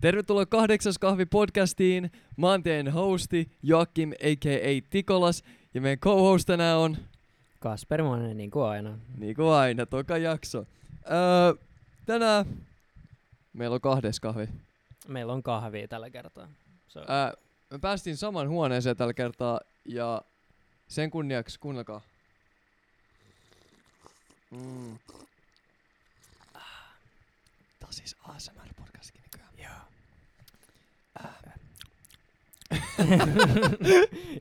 Tervetuloa kahdeksas kahvi podcastiin. Mä oon teidän hosti Joakim a.k.a. Tikolas ja meidän co-host tänään on, Kasper Monen, niin kuin aina. niin kuin aina, toka jakso. Öö, tänään meillä on kahdes kahvi. Meillä on kahvia tällä kertaa. Se on Öö, me päästiin saman huoneeseen tällä kertaa ja sen kunniaksi kuunnelkaa. Mm. Tää on siis ASMR-podcastkin nykyään. Joo.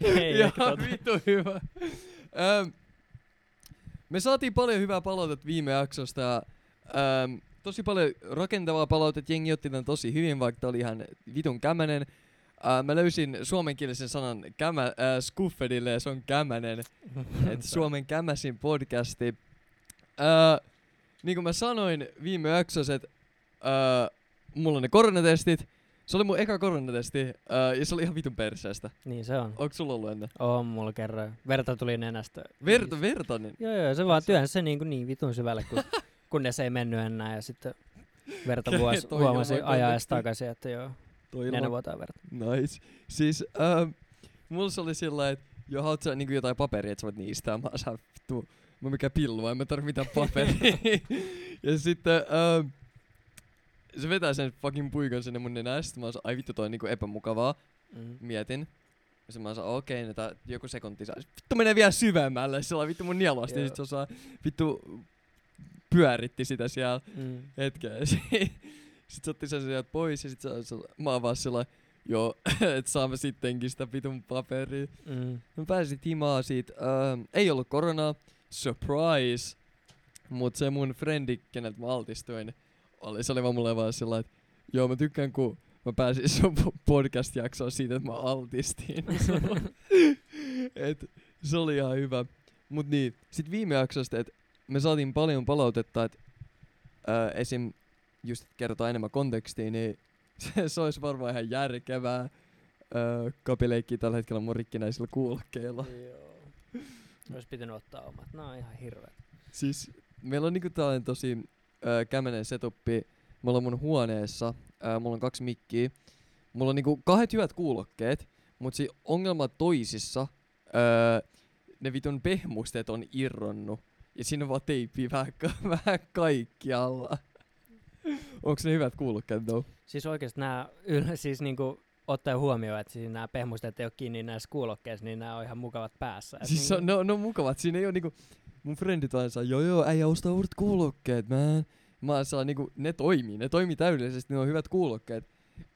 Ei, Ihan tota. vittu hyvä. Öm, me saatiin paljon hyvää palautetta viime jaksosta ja öm, tosi paljon rakentavaa palautetta. Jengi otti tämän tosi hyvin, vaikka tää oli ihan vitun kämänen. Äh, mä löysin suomenkielisen sanan kämä, äh, skuffedille ja se on kämänen. Et Suomen kämäsin podcasti. Äh, niin kuin mä sanoin viime jaksossa, että äh, mulla on ne koronatestit. Se oli mun eka koronatesti äh, ja se oli ihan vitun perseestä. Niin se on. Onko sulla ollut ennen? On mulla kerran. Verta tuli nenästä. Verta, vertainen. Joo joo, se vaan työnsi se niin, kuin niin vitun syvälle, kun, kunnes ei mennyt enää ja sitten verta vuos, Toi huomasi kontekstia. takaisin, että joo, Toi nenä vuotaa verta. Nice. Siis ähm, mulla se oli sillä että joo, haluat sä niinku jotain paperia, että sä voit niistä. Mä saan vittu, mä mikä pillu, en mä tarvi mitään paperia. ja sitten ähm, se vetää sen fucking puikon sinne mun nenään. Sitten mä oon ai vittu toi on niinku epämukavaa. Mm. Mietin. Ja sitten mä oon okei, okay, että joku sekunti saa. Vittu menee vielä syvemmälle, sillä on vittu mun nielosti. Ja Joo. sit se osaa vittu pyöritti sitä siellä Mm. hetken. Sitten se otti sen sieltä pois ja sit se, se, mä oon vaan sillä joo, et saamme sittenkin sitä vitun paperia. Mm. Mä pääsin himaa siitä, ähm, ei ollut koronaa, surprise. Mut se mun frendi, keneltä mä altistuin, oli, se oli vaan mulle vaan sillä että joo mä tykkään kun mä pääsin sun po- podcast-jaksoon siitä, että mä altistin. sua." et se oli ihan hyvä. Mut niin, sit viime jaksosta, että me saatiin paljon palautetta, että esim. just kertoa enemmän kontekstia, niin se, se olisi varmaan ihan järkevää. Öö, kapileikki tällä hetkellä mun rikkinäisillä kuulokkeilla. Joo. Olisi pitänyt ottaa omat. Nää on ihan hirveet. Siis meillä on niinku tällainen tosi öö, kämenen setuppi. Me ollaan mun huoneessa. Öö, mulla on kaksi mikkiä. Mulla on niinku kahdet hyvät kuulokkeet, mut si ongelma toisissa, öö, ne vitun pehmusteet on irronnut. Ja siinä on vaan teippiä vähän, ka- vähän kaikkialla. Onks ne hyvät kuulokkeet though? Siis oikeesti nää, yl- siis niinku ottaen huomioon, että siis nämä pehmusteet ei ole kiinni näissä kuulokkeissa, niin nämä on ihan mukavat päässä. Siis se on, ne, on, ne on mukavat. Siinä ei oo niinku... Mun frendit aina saa, joo joo, äijä ostaa uudet kuulokkeet, man. Mä oon saa niinku, ne toimii, ne toimii täydellisesti, ne on hyvät kuulokkeet.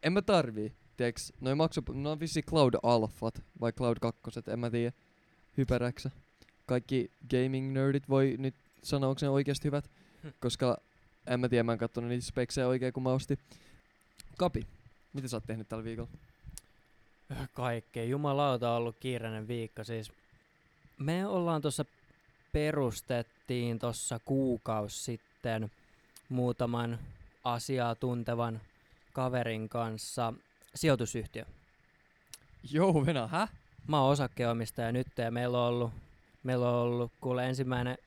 En mä tarvii, tiiäks, noi maksu, ne on vissi Cloud Alphat, vai Cloud 2, en mä tiedä, hyperäksä. Kaikki gaming nerdit voi nyt sanoa, onko ne oikeasti hyvät, Hm. koska en mä tiedä, mä en kattonut niitä speksejä oikein, kun mä ostin. Kapi, mitä sä oot tehnyt tällä viikolla? Kaikkea. Jumalauta on ollut kiireinen viikko. Siis me ollaan tuossa perustettiin tuossa kuukausi sitten muutaman asiaa tuntevan kaverin kanssa sijoitusyhtiö. Joo, Venä, hä? Mä oon osakkeenomistaja nyt ja meillä on ollut, meillä on ollut kuule ensimmäinen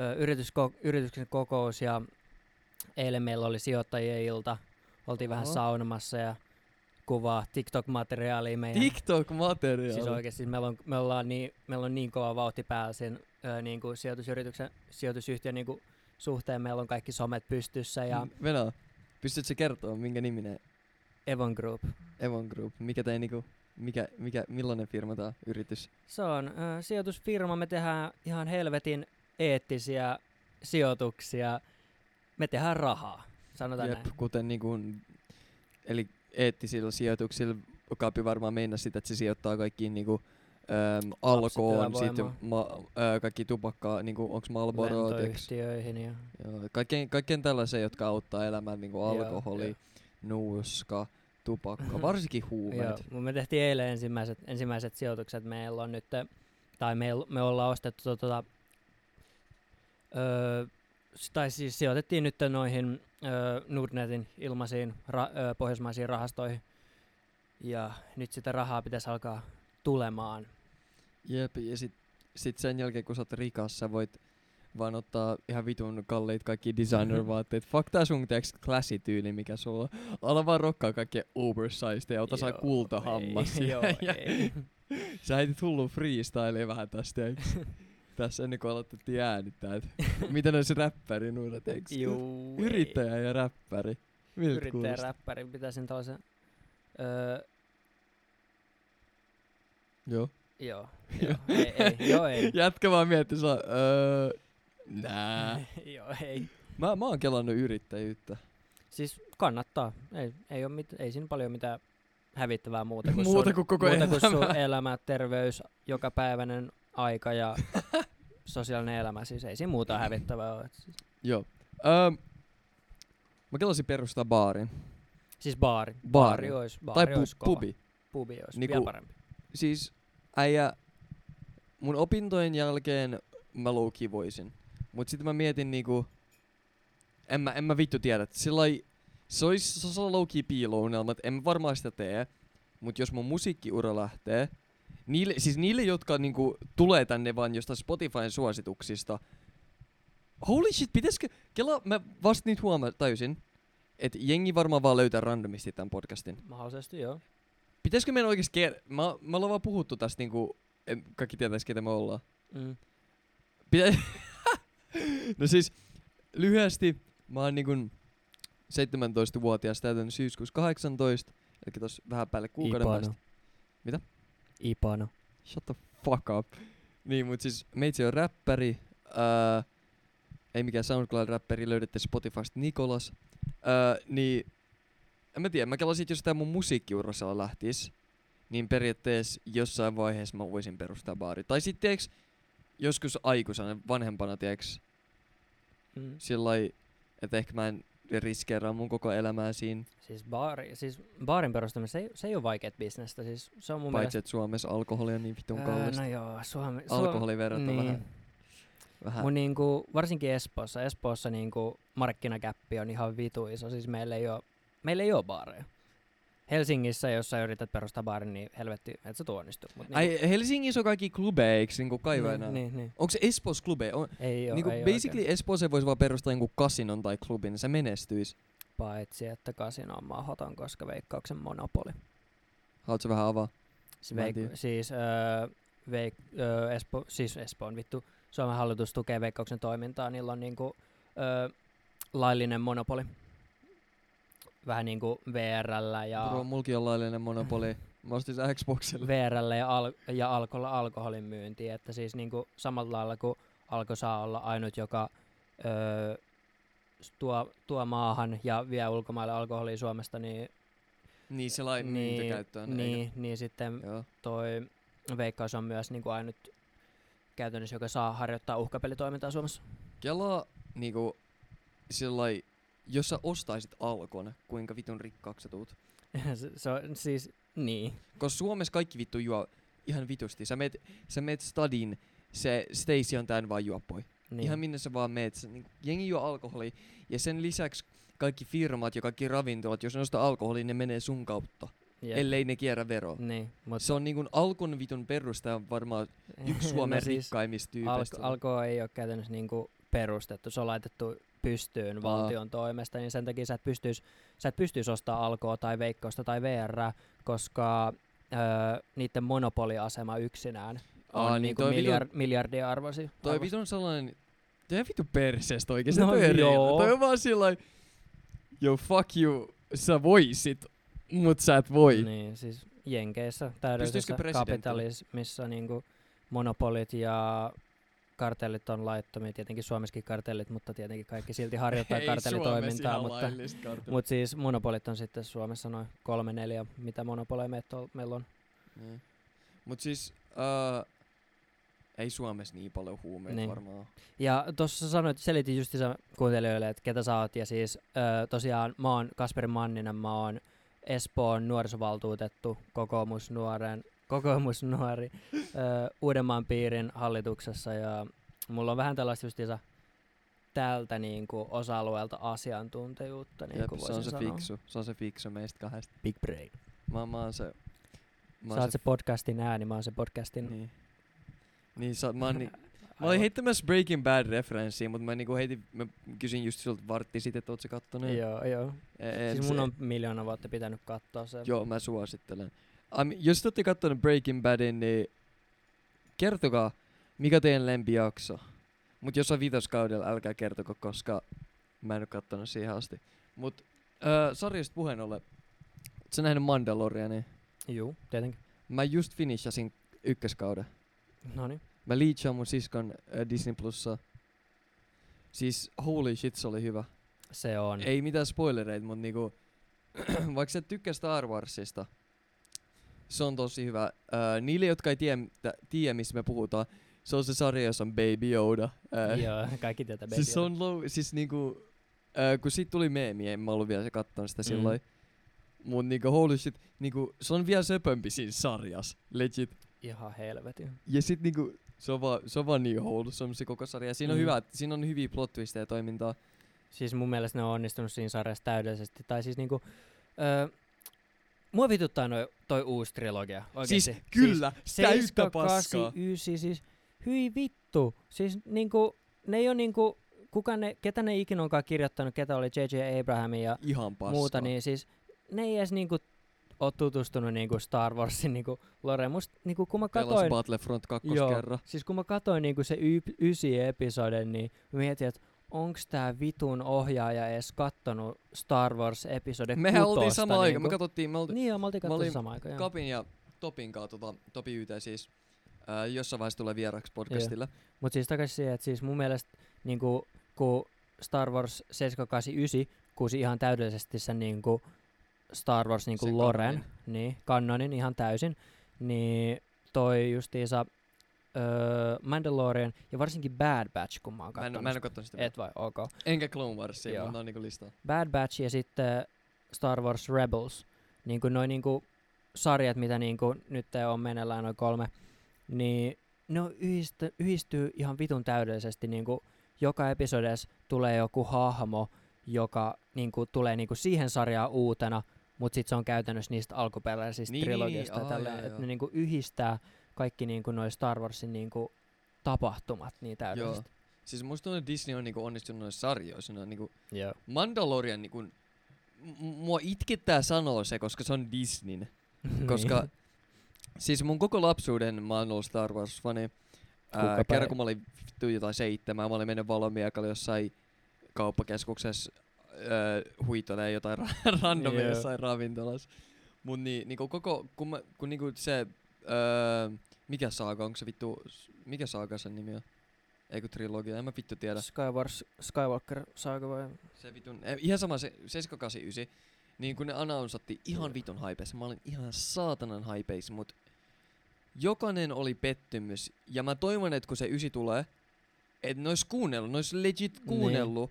ö, yritysko, yrityksen kokous ja eilen meillä oli sijoittajien ilta. Oltiin vähän Oho. saunomassa ja kuvaa TikTok-materiaalia meidän TikTok-materiaali. Siis oikeesti meillä on, me ollaan niin, meillä on niin kova vauhti päällä sen ö, niin kuin sijoitusyrityksen, sijoitusyhtiön niin kuin suhteen. Meillä on kaikki somet pystyssä ja M- Venä, pystytkö kertoa, minkä niminen Evon Group. Evon Group, mikä tei niinku, mikä, mikä, millainen firma tää yritys? Se on ö, sijoitusfirma. Me tehdään ihan helvetin eettisiä sijoituksia. Me tehdään rahaa, sanotaan Jep, näin. kuten niinku, eli eettisillä sijoituksilla Kapi varmaan meinaa sitä, että se sijoittaa kaikkiin niinku, äm, alkoon, sit Lapsityövoimaa. ma, ää, kaikki tupakkaa, niinku, onks Marlboro? Lentoyhtiöihin ja Joo, kaikkeen, kaikkeen tällaiseen, jotka auttaa elämään niinku Joo, alkoholi, joo. nuuska, tupakka, varsinkin huumeet. Joo, me tehtiin eilen ensimmäiset, ensimmäiset sijoitukset. Meillä on nyt, tai me, me ollaan ostettu tota, öö, tai siis sijoitettiin nyt noihin öö, Nordnetin ilmaisiin ra, öö, pohjoismaisiin rahastoihin. Ja nyt sitä rahaa pitäisi alkaa tulemaan. Jep, ja sit, sit sen jälkeen kun sä oot rikas, sä voit vaan ottaa ihan vitun kalliit kaikki designer-vaatteet. Fuck tää sun teeks classy-tyyli, mikä sulla on. Ala vaan rokkaa kaikkea oversized ja ota saa kultahammas. ei, Joo, ja, ei. Sä heitit hullu freestyle vähän tästä. Tässä ennen kuin aloitettiin äänittää, että miten olisi räppäri nuudet, eiks? Juu, ei. Yrittäjä ja räppäri. Miltä Yrittäjä kuulostaa? räppäri. Pitäisin tällaisen... Öö, Joo. joo, joo, ei, ei, joo, ei. Jätkä vaan mietti saa, öö, nää. joo, ei. Mä, mä oon kelannut yrittäjyyttä. Siis kannattaa. Ei, ei, oo mit, ei siinä paljon mitään hävittävää muuta kuin, Muuta sun, kuin koko muuta kuin sun elämä. elämä, terveys, jokapäiväinen aika ja sosiaalinen elämä. Siis ei siinä muuta hävittävää ole. Siis, Joo. Öö, mä kelasin perustaa baarin. siis baari. Baari. Baari olisi, baari tai pu- olisi pubi. Pubi olisi Niinku- vielä parempi. Siis äijä, mun opintojen jälkeen mä low voisin. Mut sitten mä mietin niinku, en mä, en mä vittu tiedä, sillai, se olisi se olisi low piilounelma, että en varmaan sitä tee. Mut jos mun musiikkiura lähtee, niille, siis niille, jotka niinku tulee tänne vaan jostain Spotifyn suosituksista, holy shit, pitäisikö, kela, mä vasta nyt tajusin, että jengi varmaan vaan löytää randomisti tämän podcastin. Mahdollisesti joo. Pitäisikö meidän oikeesti ker- mä, mä ollaan vaan puhuttu tästä niinku, en, kaikki tietäis ketä me ollaan. Mm. Pitä- no siis, lyhyesti, mä oon niinku 17-vuotias täytän syyskuussa 18, eli tossa vähän päälle kuukauden Ipano. päästä. Mitä? Ipano. Shut the fuck up. Niin, mut siis meitsi on räppäri, ää, ei mikään SoundCloud-räppäri, löydätte Spotifysta Nikolas. Ää, niin, en mä tiedä, mä kelasin, että jos tää mun musiikkiurassa lähtis, niin periaatteessa jossain vaiheessa mä voisin perustaa baari. Tai sitten tiiäks, joskus aikuisena, vanhempana, tiiäks, Mm. sillä että ehkä mä en riskeeraa mun koko elämää siinä, Siis, baari, siis baarin perustaminen, se ei, se ei ole vaikeet bisnestä. Siis se on mun paitsi että Suomessa alkoholi on niin vitun mielestä... kallista. no joo, Suomi... Suom- Alkoholiverot on niin. vähän, vähän Mun niinku, varsinkin Espoossa, Espoossa niinku markkinakäppi on ihan vitu iso. Siis meillä ei oo, meillä ei oo baareja. Helsingissä, jos sä yrität perustaa baarin, niin helvetti, et sä tuonnistu. Mut niinku, Ai Helsingissä on kaikki klubeja, eiks niinku kaivaina? niin, niin, niin. Onko se Espoossa klubeja? On, Ei oo, niinku ei basically Espooseen voisi vaan perustaa jonkun kasinon tai klubin, niin se menestyisi. Paitsi, että kasino on mahdoton, koska veikkauksen monopoli. Haluatko vähän avaa? Si- veik- siis, öö, veik- öö, Espo, siis Espoon vittu. Suomen hallitus tukee veikkauksen toimintaa, niillä on niinku, öö, laillinen monopoli. Vähän niinku VRllä ja, Bro, mulki on laillinen monopoli. Mä ostin sen Xboxille. VRllä ja, al- ja alkolla alkoholin myynti, että siis niinku samalla lailla kuin alko saa olla ainut, joka öö, tuo, tuo maahan ja vie ulkomaille alkoholia Suomesta, niin, Niin se lain niin, myyntikäyttöön. niin, niin sitten Joo. toi Veikkaus on myös niinku ainut käytännössä, joka saa harjoittaa uhkapelitoimintaa Suomessa. Kelaa niinku sillai, jos sä ostaisit Alkon, kuinka vitun rikkaaksi sä tuut? se, se on siis, niin. Koska Suomessa kaikki vittu juo ihan vitusti. Sä meet, sä meet stadin, se Stacy on tän vaan juopoi. niin. Niin. Ihan minne sä vaan meet. Se, niin, jengi juo alkoholi. Ja sen lisäksi kaikki firmat ja kaikki ravintolat, jos ne ostaa alkoholia, ne menee sun kautta. Jep. Ellei ne kierrä veroa. Niin, mut Se on niinku Alkon vitun perustaja on varmaan yksi Suomen no siis rikkaimmista tyypeistä. alko, alko ei ole käytännössä niinku perustettu, se on laitettu pystyyn Aa. valtion toimesta, niin sen takia sä et pystyis, sä et pystyis ostaa alkoa tai veikkausta tai VR, koska öö, niiden monopoliasema yksinään on Aa, niin niinku toi vitun- miljard, miljardia arvosi. Toi vitun sellainen... Toi vittu perseestä oikeesti. No toi, on joo. toi on vaan sillai... Yo, fuck you. Sä voisit, mut sä et voi. Niin, siis Jenkeissä täydellisessä kapitalismissa niinku monopolit ja kartellit on laittomia, tietenkin Suomessakin kartellit, mutta tietenkin kaikki silti harjoittaa Ei kartellitoimintaa, mutta, mutta siis monopolit on sitten Suomessa noin kolme neljä, mitä monopoleja meillä on. Niin. Mut siis... Uh, ei Suomessa niin paljon huumeita Niin. varmaan. Ja tuossa sanoit, selitin justiinsa kuuntelijoille, että ketä sä oot, ja siis ö, tosiaan mä oon Kasperi Manninen, mä oon Espoon nuorisovaltuutettu, kokoomusnuoren, kokoomusnuori ö, Uudenmaan piirin hallituksessa, ja mulla on vähän tällaista justiinsa tältä niinku osa-alueelta asiantuntijuutta, niin Jep, kuin se on se sanoa. fiksu. Se on se fiksu meistä kahdesta. Big brain. Mä, mä oon se... Mä Sä oot se podcastin ääni, mä oon se podcastin Niin. Niin, sä, mä oon ni, Mä olin heittämässä Breaking Bad referenssiä, mutta mä niinku heitin, mä kysyin just sulta vartti sitten, että oot sä kattonut. Joo, joo. E- Siis se- mun on miljoona vuotta pitänyt katsoa se. Joo, mä suosittelen. Um, jos te olette kattonut Breaking Badin, niin kertokaa, mikä teidän lempijakso. Mut jos on viitoskaudella, älkää kertoko, koska mä en oo kattonut siihen asti. Mut äh, sarjasta puheen ollen, sä nähnyt Mandalorianin? Juu, tietenkin. Mä just finishasin ykköskauden. Noniin. Mä liitsaan mun siskon äh, Disney Plussa. Siis holy shit, se oli hyvä. Se on. Ei mitään spoilereita, mutta niinku, vaikka sä tykkää Star Warsista, se on tosi hyvä. Äh, niille, jotka ei tiedä, tiedä, mistä me puhutaan, se on se sarja, jossa on Baby Yoda. Äh, Joo, kaikki tietää Baby siis se Yoda. on low, siis niinku, äh, kun siitä tuli meemi, en mä ollut vielä se kattonut sitä Mm. silloin. Mut niinku holy shit, niinku, se on vielä söpömpi siinä sarjas, legit. Ihan helvetin. Ja sit niinku, se on vaan, se on vaan niin wholesome se koko sarja. Siinä on Mm. hyvä, siinä on hyviä plot twistejä ja toimintaa. Siis mun mielestä ne on onnistunut siinä sarjassa täydellisesti. Tai siis niinku, öö, mua vituttaa noi, toi uusi trilogia. Oikeesti. Siis kyllä, Siis täyttä 7, paskaa. 8, 9, siis hyi vittu. Siis niinku, ne ei oo niinku, kuka ne, ketä ne ikinä onkaan kirjoittanut, ketä oli J.J. Abraham ja Ihan paskaa. muuta, niin siis ne ei edes niinku oo tutustunut niinku Star Warsin niinku loreen. Musta niinku kun mä Pelas katoin, Battlefront 2 Joo. kerran. siis kun mä katoin niinku se y- ysi episoden, niin mietin, että onks tää vitun ohjaaja edes kattonut Star Wars episode Mehän oltiin sama aika, me niinku. katsottiin, me oltiin Niin joo, me oltiin olin samaan aikaan. joo. Kapin ja Topin kanssa, tota, Topi YT siis, ää, jossain vaiheessa tulee vieraksi podcastille. Mut siis takaisin siihen, että siis mun mielestä niinku, kun Star Wars 789 kuusi ihan täydellisesti sen niinku Star Wars niinku Sen Loren, kanonin. niin, kannonin ihan täysin, niin toi justiinsa öö, Mandalorian ja varsinkin Bad Batch, kun mä oon Mä en, mä en oo kattonut sitä. Et vai, ok. Enkä Clone Warsia, Joo. mutta on niinku listaa. Bad Batch ja sitten Star Wars Rebels, niin kuin noin niinku sarjat, mitä niinku nyt on meneillään noin kolme, niin ne on yhdistä, yhdistyy ihan vitun täydellisesti. Niinku joka episodessa tulee joku hahmo, joka niinku tulee niinku siihen sarjaan uutena, mutta sitten se on käytännössä niistä alkuperäisistä Niin, niin, trilogiasta. niin. joo. ne niinku yhdistää kaikki niinku noi Star Warsin niinku tapahtumat niin täydellisesti. Siis musta tuntuu, että Disney on niinku onnistunut noissa sarjoissa. Ne on niinku Joo. Mandalorian niinku, m- mua itkettää sanoa se, koska se on Disneyn. Koska siis mun koko lapsuuden mä oon ollut Star Wars-fani. Ää, kerran kun mä olin vittu jotain seitsemää, mä olin mennyt valomiekalla jossain kauppakeskuksessa äh, huitolee jotain ra- randomia Joo. jossain ravintolassa. Mut niin, niinku koko, kun, mä, kun niinku se, öö, mikä saaga, onko se vittu, mikä saaga sen nimi on? Ei kun trilogia, en mä vittu tiedä. Skywars, Skywalker saaga vai? Se vitun, eh, ihan sama se 789, niin kun ne announsatti ihan vitun haipeissa, mä olin ihan saatanan haipeissa, mut jokainen oli pettymys. Ja mä toivon, että kun se ysi tulee, että ne ois kuunnellut, ne ois legit kuunnellut.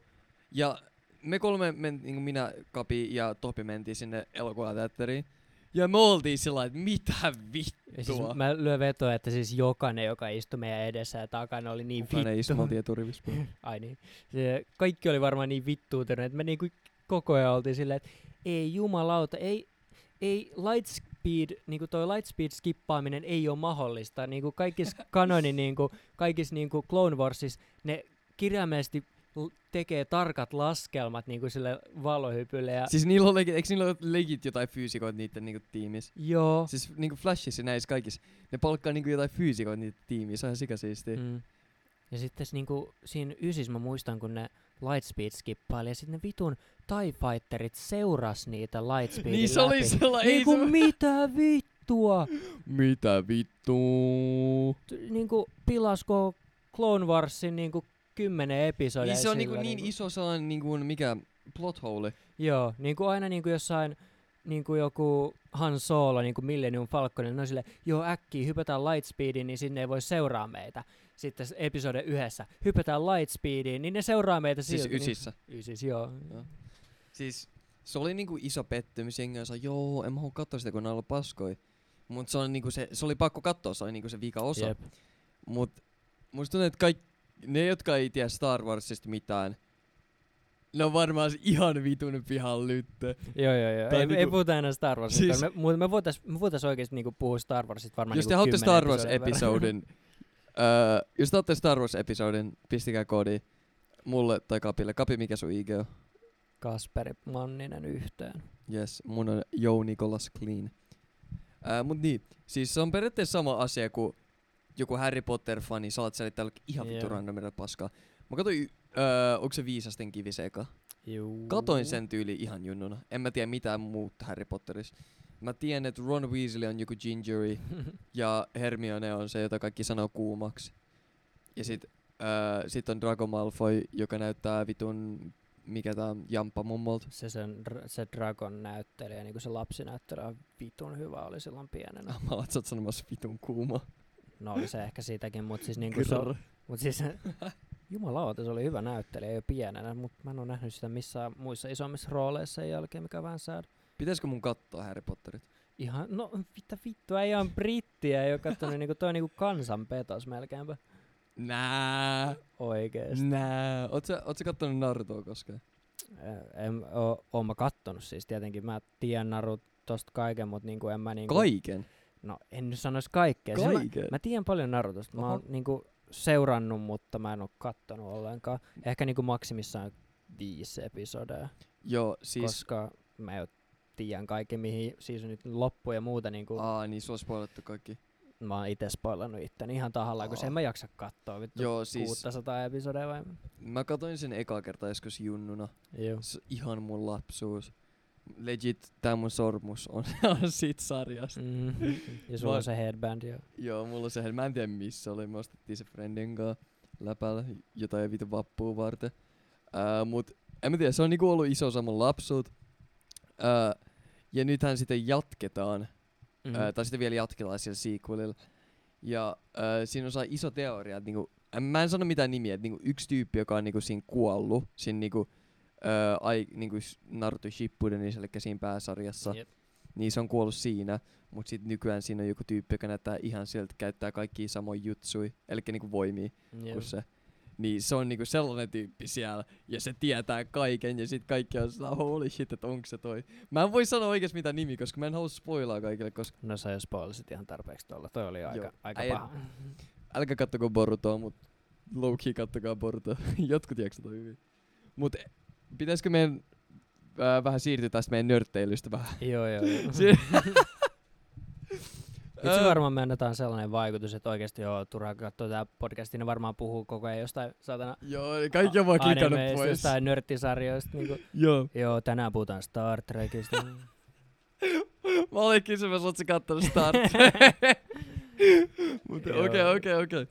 Ja me kolme, men, niin minä, Kapi ja Topi mentiin sinne elokuvateatteriin. Ja me oltiin sillä että mitä vittua. Ja siis mä lyön vetoa, että siis jokainen, joka istui meidän edessä ja takana oli niin vittu. oltiin eturivissä. Ai niin. Se, kaikki oli varmaan niin vittuutunut, että me niinku koko ajan oltiin silleen, että ei jumalauta, ei, ei Lightspeed, niinku toi Lightspeed skippaaminen ei ole mahdollista. Niinku kaikissa kanonin, niinku, kaikissa niinku Clone Warsissa ne kirjaimellisesti tekee tarkat laskelmat niinku sille valohypylle. Ja, Siis niillä on legit, eikö niillä ole legit jotain fyysikoita niiden niinku tiimissä? joo. Siis niinku Flashissa näissä kaikissa, ne palkkaa niinku jotain fyysikoita se on ihan sikasiistiä. Mm. Ja sitten niinku, siinä ysis mä muistan, kun ne Lightspeed skippaili ja sitten ne vitun TIE Fighterit seuras niitä Lightspeedin Niin se läpi. oli sellainen, ei Niinku se... mitä vittua? Mitä vittu? T- niinku pilasko Clone Warsin niinku kymmenen episodia Niin se on sillä niinku niin iso sellainen niinku mikä plot hole. Joo, niinku aina niinku jossain niinku joku Han Solo, niinku Millennium Falcon, ne on sille, joo äkkiä, hypätään Lightspeediin, niin sinne ei voi seuraa meitä. Sitten episode yhdessä, hypätään Lightspeediin, niin ne seuraa meitä Siis silti. ysissä. Niin, ysis, joo. Joo. Siis se oli niinku iso pettymys, jengi on joo, en mä halua katsoa sitä, kun ne on paskoi. Mut se, on niinku se, se oli pakko katsoa, se oli niinku se vika osa. Jep. Mut musta tuntuu, että kaikki, ne jotka ei tiedä Star Warsista mitään, ne on varmaan ihan vitun pihan lyttö. Joo, joo, joo. Tai Ei, niinku- ei puhuta enää Star Warsista. Siis- me, me voitais, me voitais oikeesti niinku puhua Star Warsista varmaan Jos niinku te haluatte 10 Star Wars episodin verran. episodin, Öö, jos te ootte Star Wars-episodin, pistikää koodi mulle tai Kapille. Kapi, mikä sun IG on? Kasperi Manninen yhteen. Yes, mun on Joe Nicholas Clean. Ää, mut niin, siis se on periaatteessa sama asia kuin joku Harry Potter-fani, sä oot selittänyt ihan vittu randomilla paskaa. Mä katsoin, öö, onko se Viisasten kivi se eka? Juu. Katoin sen tyyli ihan junnuna. En mä tiedä mitään muuta Harry Potterissa. Mä tiedän, että Ron Weasley on joku gingeri ja Hermione on se, jota kaikki sanoo kuumaksi. Ja sit, öö, sit on Draco Malfoy, joka näyttää vitun, mikä tää on, Jamppa mummolta. se, sen, se Dragon näyttelijä, niin kuin se lapsinäyttelijä on vitun hyvä oli silloin pienenä. Mä oot sanomassa vitun kuuma. No oli se ehkä siitäkin, mutta siis niinku se, mut siis jumalauta, se oli hyvä näyttelijä jo pienenä, mutta mä en oo nähnyt sitä missään muissa isommissa rooleissa sen jälkeen, mikä on vähän sad. Pitäisikö mun katsoa Harry Potterit? Ihan, no mitä vittua, ei ole brittiä, ei oo kattonut niinku toi niinku kansanpetos melkeinpä. Nää. Oikeesti. Nää. Oot sä, oot sä kattonut Narutoa koskaan? En oo, oon mä kattonut siis tietenkin, mä tiedän Narutosta kaiken, mutta niinku en mä niinku... Kaiken. No en nyt sanois kaikkea. Siis mä, Kaiken. mä tiedän paljon Narutosta. Mä oon Oho. niinku seurannut, mutta mä en oo kattonut ollenkaan. Ehkä niinku maksimissaan viisi episodia, Joo, siis... koska mä jo tiedän kaikki, mihin seasonit loppuu ja muuta. Niinku, Aa, niin on spoilattu kaikki. mä oon itse spoilannut itteni ihan tahallaan, koska Aa. en mä jaksa katsoa vittu Joo, siis 600 episodia vai? mä katoin sen eka kertaa joskus junnuna. Joo. Se ihan mun lapsuus. Legit, tää mun sormus on, on siitä sarjasta. Mm-hmm. Ja sulla Mä- on se headband jo. Joo, mulla on se, mä en tiedä missä oli, me ostettiin se friendin kanssa läpällä jotain vitu vappua varten. Ää, mut en mä tiedä, se on niinku ollut iso osa mun lapsuut. Ää, ja nythän sitten jatketaan, Mm-hmm. mm. ää, tai sitten vielä jatketaan sillä sequelilla. Ja ää, siinä on saa iso teoria, että niinku, en- mä en sano mitään nimiä, että niinku yksi tyyppi, joka on niinku siinä kuollut, siinä niinku, ää, ai, niinku s- Naruto Shippudenissa, eli siinä pääsarjassa, Jep. niin se on kuollut siinä, mutta sitten nykyään siinä on joku tyyppi, joka näyttää ihan siltä, käyttää kaikkia samoja jutsui, eli niinku voimia Jep. kuin se. Niin se on niinku sellainen tyyppi siellä, ja se tietää kaiken, ja sit kaikki on sitä, holy shit, että onko se toi. Mä en voi sanoa oikeesti mitä nimi, koska mä en halua spoilaa kaikille, koska No sä jo spoilisit ihan tarpeeksi tuolla. Toi oli aika, Joo. aika Äijä- paha. älkää kattoko Borutoa, mut low key kattokaa Borutoa. Jotkut jaksaa toi hyvin. Mut pitäisikö meidän äh, vähän siirtyä tästä meidän nörtteilystä vähän? joo, joo, joo. Si- Itse varmaan me annetaan sellainen vaikutus, että oikeasti joo, turhaa katsoa tää podcasti, ne varmaan puhuu koko ajan jostain saatana Joo, kaikki on vaan klikannut pois. jostain nörttisarjoista. Niinku, Joo. joo, tänään puhutaan Star Trekista. Mä olin kysymässä, ootko kattonut Star Mutta Joo. okei, okei, okei.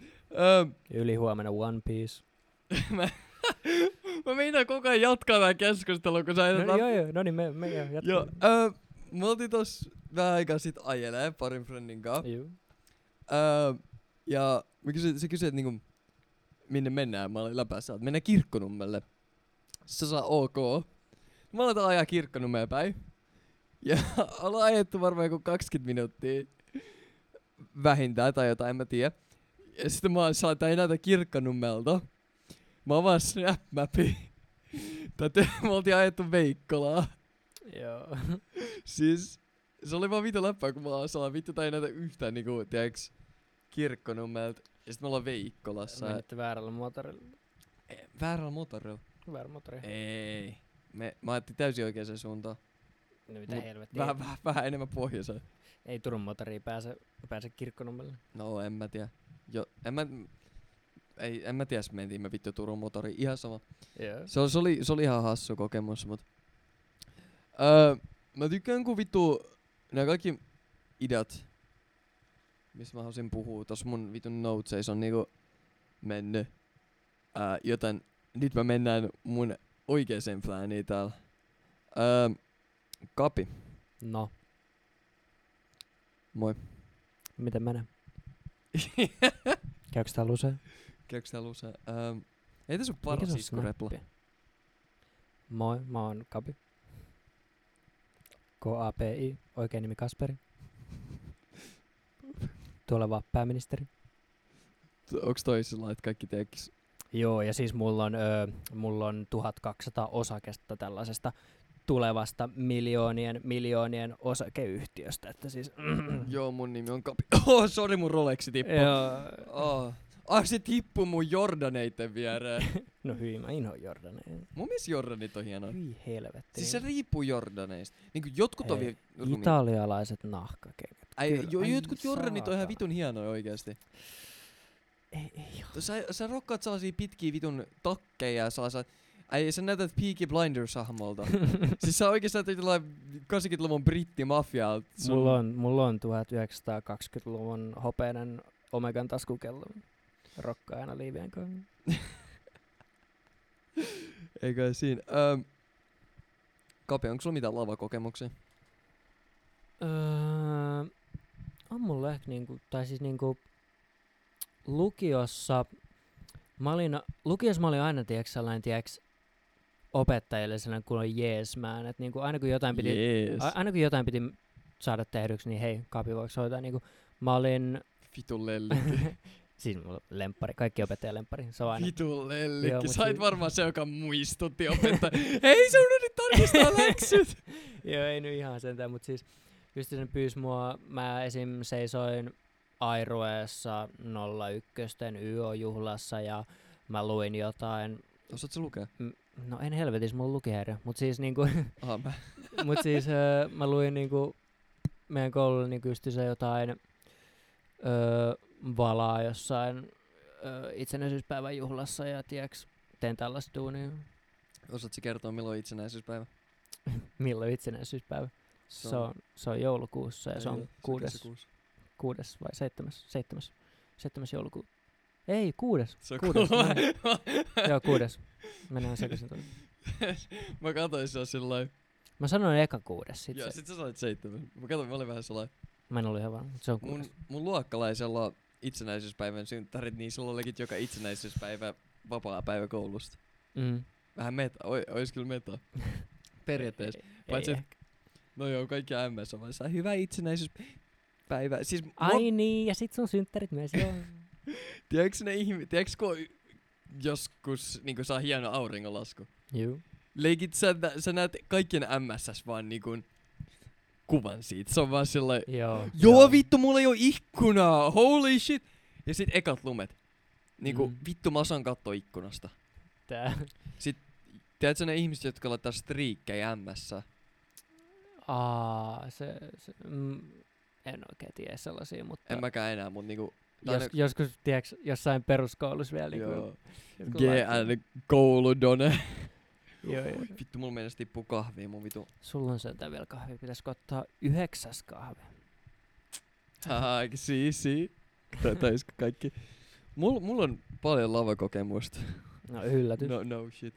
Yli huomenna One Piece. Mä, meinaan koko ajan jatkaa tää keskustelua, kun sä et No, joo, joo, no niin, me, me jatkaa. Joo, öö, me oltiin tossa vähän aikaa sit ajelee parin friendin kanssa. Joo. Öö, ja mä kysyin, se kysyi, että niinku, minne mennään. Mä olin läpässä, että mennään kirkkonummelle. Se saa ok. Mä aloitan ajaa kirkkonummeen päin. Ja ollaan ajettu varmaan joku 20 minuuttia vähintään tai jotain, en mä tiedä. Ja sitten mä saan, tää ei näytä kirkkonummelta. Mä avaan Snap-mapi. Tätä me oltiin ajettu Veikkolaa. Joo. Siis se oli vaan vitu läppää, kun mä saan vittu tää ei näytä yhtään niinku, tiiäks, kirkkonummelta. Ja sit me ollaan Veikkolassa. Menitte väärällä motorilla. Eh, Väärällä motorilla. Väärä motori. Ei. Me, mä ajattelin täysin oikeaan suuntaan. No mitä Mut helvettiä. Vähän, vähän, vähän enemmän pohjoiseen. Ei Turun motoriin pääse, pääse kirkkonummelle. No en mä tiedä. Jo, en mä, ei, en mä tiedä, mentiin me vittu Turun motori. Ihan sama. Joo. Se, oli- se, oli, se oli ihan hassu kokemus, mut... Öö, mä tykkään kun vittu nämä kaikki ideat, mistä mä haluaisin puhua, tossa mun vitun noteseissa on niinku mennyt. Öö, joten nyt mä mennään mun oikeeseen plääniin täällä. Öö, Kapi, No, moi. miten menee? Käykö tää luseen? Täällä usein? Öö, ei tässä ole paras iskurepla. Moi, mä oon Kapi. K-A-P-I, oikein nimi Kasperi. Tuleva pääministeri. Onks toi sillä että kaikki tekis? Joo, ja siis mulla on, öö, mulla on 1200 osakesta tällaisesta tulevasta miljoonien, miljoonien osakeyhtiöstä. Että siis, Joo, mun nimi on Kapi. Oh, sori mun Rolexi tippui. joo, Oh. Ah, se tippui mun Jordaneitten viereen. No hyi, mä inhoan Jordaneja. mun mielestä Jordanit on hienoa. Hyi helvetti. Siis se riippuu Jordaneista. Niinku jotkut on Hei, vielä rumia. Italialaiset nahkakengät. Ai, jo, ai jotkut Jordanit on ihan vitun hienoja oikeesti. Ei, ei oo. Sä, sä rokkaat sellaisia pitkiä vitun takkeja ja sellaisia... Ai, sä näytät Peaky Blinders-hahmolta. siis sä oikeesti näytät jotain 80-luvun brittimafialta. Sun- Mulla on, mulla on 1920-luvun hopeinen Omegan taskukello. Rokkaa aina liivien kanssa. Eikä siinä. Öm, Kapi, onko sulla mitään lavakokemuksia? Öö, on mulla ehkä niinku, tai siis niinku lukiossa, mä olin, lukiossa mä olin aina tiiäks sellainen tiiäks opettajille sellainen kun jees man, että niinku aina kun jotain piti, Jees. a, aina kun jotain piti saada tehdyksi, niin hei, Kapi voiko soittaa niinku, mä olin, Vitun. siis mulla on lemppari, kaikki opettajan lemppari, se on aina, Vitun Joo, lellikki. mut Sait si- varmaan se, joka muistutti opettaja. Hei, se unohdit tarkistaa läksyt. Joo, ei nyt ihan sentään, mutta siis just sen pyysi mua, mä esim. seisoin Airueessa 01 YO-juhlassa ja mä luin jotain, Osaatko lukea? no en helvetis, mulla lukihäiriö, mut siis niinku, Aha, mä. mut siis öö, mä luin niinku meidän koululla niinku just se jotain öö, valaa jossain öö, itsenäisyyspäivän juhlassa ja tiiäks, teen tällaista duunia. Osaatko kertoa, milloin on itsenäisyyspäivä? Milloin itsenäisyyspäivä? Se Se on- on, se on joulukuussa ja se Ei on oo, kuudes, kuudes vai seitsemäs, seitsemäs, seitsemäs joulukuuta. Ei, kuudes. Se on Kuudes. Joo, kuudes. Mennään sekaisin tuolla. mä katsoin se on sillä Mä sanoin eka kuudes, sit Joo, se, sit sä sanoit seitsemän. Mä katsoin, mä olin vähän sellainen. mä en ollut ihan varma, se on kuudes. Mun, mun luokkalaisella on itsenäisyyspäivän synttärit, niin sillä oli joka itsenäisyyspäivä vapaa päivä koulusta. Mm. Vähän meta, oi, ois kyllä meta. Periaatteessa. Ei, Paitsi, ei et- No joo, kaikki MS on hyvä itsenäisyyspäivä. Siis mua, Ai niin, ja sit sun synttärit myös, joo. tiedätkö ne ihmi, tiedätkö kun joskus niinku saa hieno auringonlasku? Juu. Leikit sä, sä näet kaikkien MSS vaan niinku kuvan siitä. Se on vaan sellainen, Joo. joo vittu mulla ei oo ikkunaa, holy shit. Ja sit ekat lumet. Niinku Mm. vittu mä osaan katsoa ikkunasta. Tää. Tiedätkö ne ihmiset, jotka laittaa striikkejä MS? Aa, se, se mm, en oikein tiedä sellaisia, mutta En mäkään enää, mut niinku... jos, on joskus, tiedätkö, jossain peruskoulussa vielä. ne- Niinku, Joo. GN kouludone. Joo, joo. Vittu, mulla mennessä tippuu kahvia mun vitu. Sulla on sentään vielä kahvi. Pitäisikö ottaa yhdeksäs kahvi? Haha, siis, si. Taisiko kaikki? Mulla mul on paljon lavakokemusta. No yllätys. No, no shit.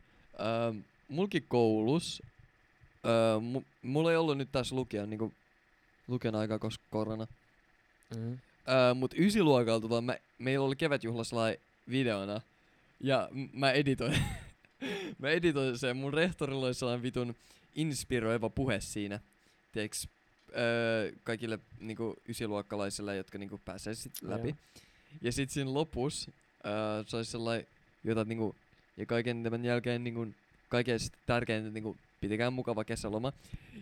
Um, mulki koulus. Mu, mulla ei ollut nyt tässä lukea niinku luken aikaa, koska korona. Mm. Uh, mut ysiluokalta tota, mä, meillä oli kevätjuhlassa lai videona. Ja m- mä editoin. mä editoin sen. Mun rehtorilla oli sellainen vitun inspiroiva puhe siinä. Tiedätkö, öö, kaikille niinku ysiluokkalaisille, jotka niinku pääsee sit läpi. Joo. Ja sit siinä lopussa öö, se olisi sellainen, jota niinku, ja kaiken tämän jälkeen niinku, kaikesta tärkeintä niinku, pitikää mukava kesäloma.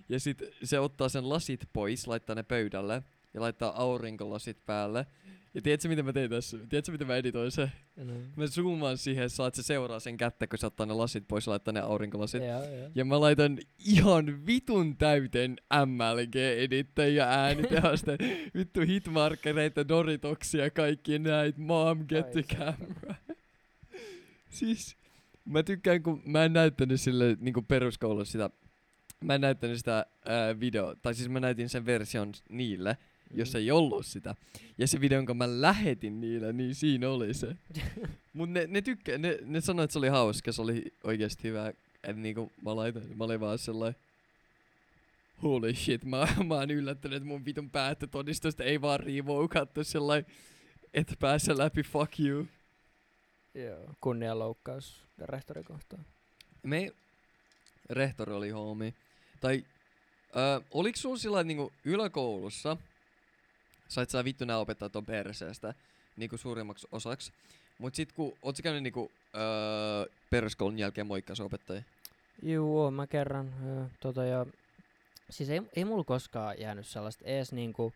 Ja sit se ottaa sen lasit pois, laittaa ne pöydälle ja laittaa aurinkolasit päälle. Ja tiedätkö mitä mä tein tässä? Tiedätkö mitä mä editoin se? No. Mä zoomaan siihen, että saat se seuraa sen kättä, kun se ottaa ne lasit pois ja laittaa ne aurinkolasit. Joo, joo. Ja mä laitan ihan vitun täyteen MLG-edittäjä äänitehosta. Vittu hitmarkkereita, Doritoksia, kaikki näitä. Mom, get the camera. siis mä tykkään, kun mä en näyttänyt sille niinku peruskoulussa sitä. Mä en näyttänyt sitä ää, video, tai siis mä näytin sen version niille, jos ei ollut sitä. Ja se video, jonka mä lähetin niille, niin siinä oli se. Mut ne, ne tykkää, ne, ne sanoi, että se oli hauska, se oli oikeesti hyvä. Et niinku mä laitan, mä olin vaan sellainen, holy shit, mä, mä oon yllättynyt, että mun vitun päättötodistusta ei vaan revoukattu sellainen, et pääse läpi, fuck you. Joo. Kunnianloukkaus rehtori kohtaan. Me, rehtori oli homie. Tai, ö, oliks sulla sillä niinku yläkoulussa, sait sä vittu nää opettaa ton perseestä, niinku suurimmaksi osaksi. Mut sit kun, oot sä käynyt niinku, öö, peruskoulun jälkeen moikkas opettaja? Juu, oon mä kerran. Joo, tota ja, siis ei, ei mulla koskaan jäänyt sellaista ees niinku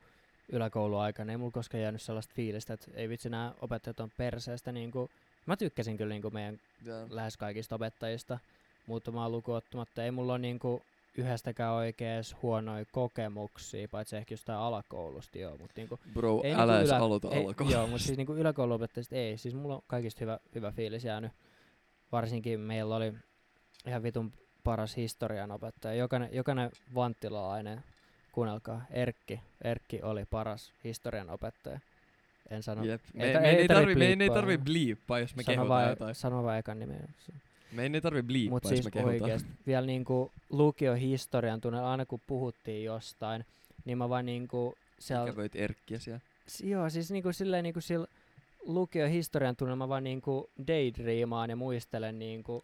yläkouluaikana. Ei mulla koskaan jäänyt sellaista fiilistä, että ei vitsi nämä opettajat on perseestä. Niinku, mä tykkäsin kyllä niinku meidän Ja, lähes kaikista opettajista, muutamaa lukuun ottamatta. Ei mulla ole niinku yhdestäkään oikees huonoja kokemuksia, paitsi ehkä jostain alakoulusta joo, mutta niinku, bro, ei älä niinku edes ylä- aloita ei, alkoa. Joo, mutta siis niinku yläkouluopettajista ei. Siis mulla on kaikista hyvä, hyvä fiilis jäänyt. Varsinkin meillä oli ihan vitun paras historian opettaja. Jokainen, jokainen vanttilalainen, kuunnelkaa, Erkki. Erkki oli paras historian opettaja. En sano, Jep. Ei Me, ta- me, ei ei tarvi me ei tarvi bliippaa, jos me vaan, jotain. sano vaan ekan nimen. Me ei tarvi bliippaa, Mutta jos siis me oikeesti vielä niinku lukiohistorian tunnella, aina kun puhuttiin jostain, niin mä vaan niinku siellä Ikävöit Erkkiä siellä. S- Joo, siis niinku silleen niinku sillä lukiohistorian tunnella mä vaan niinku daydreamaan ja muistelen niinku,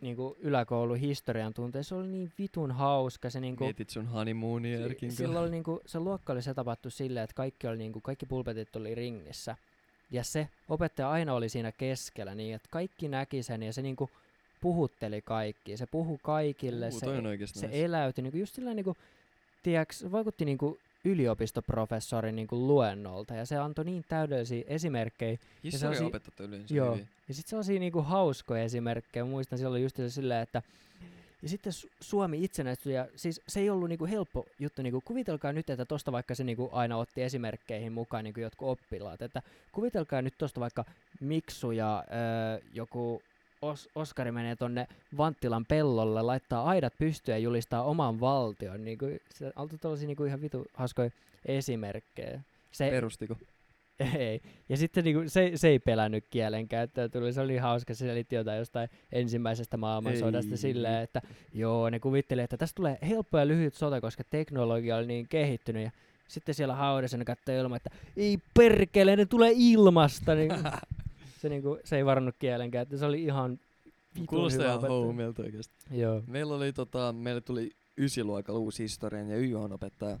niinku yläkoulun historian tunteja. Se oli niin vitun hauska. Se niinku, Mietit sun honeymoonia si- Erkin silloin kanssa. oli niinku, se luokka oli se tapahtu silleen, että kaikki, oli niinku, kaikki pulpetit oli ringissä. Ja se opettaja aina oli siinä keskellä niin, että kaikki näki sen ja se niinku puhutteli kaikki. Se puhu kaikille, Uu, se, se nice. eläytyi niinku just sillä niinku, tiiäks, se vaikutti niinku yliopistoprofessorin niinku luennolta ja se antoi niin täydellisiä esimerkkejä. Historia opettajat on yleensä Joo. hyviä. Ja sitten sellaisia niinku hauskoja esimerkkejä. Muistan silloin just se silleen, että ja sitten Su- Suomi itsenäistyi ja siis se ei ollut niinku helppo juttu. Niinku, kuvitelkaa nyt, että tosta vaikka se niinku aina otti esimerkkeihin mukaan niinku jotkut oppilaat. Että kuvitelkaa nyt tosta vaikka Miksu ja öö, joku Os- Oskari menee tonne Vanttilan pellolle, laittaa aidat pystyyn ja julistaa oman valtion. Niinku, se altui tollasia niinku ihan vitu hauskoja esimerkkejä. Se, Perustiko? ei. Ja sitten niinku, se, se ei pelännyt kielenkäyttöä. Tuli, se oli hauska, se selitti jotain jostain ensimmäisestä maailmansodasta Ei. silleen, että joo, ne kuvitteli, että tästä tulee helppo ja lyhyt sota, koska teknologia oli niin kehittynyt. Ja sitten siellä haudassa ne katsoi ilman, että ei perkele, ne tulee ilmasta. Niin, se, niinku, se ei varannut kielenkäyttöä, se oli ihan Kuulostaa ihan opettaja. homeelta oikeesti. Joo. Meillä oli tota, meille tuli ysiluokalla uusi historian ja YH opettaja.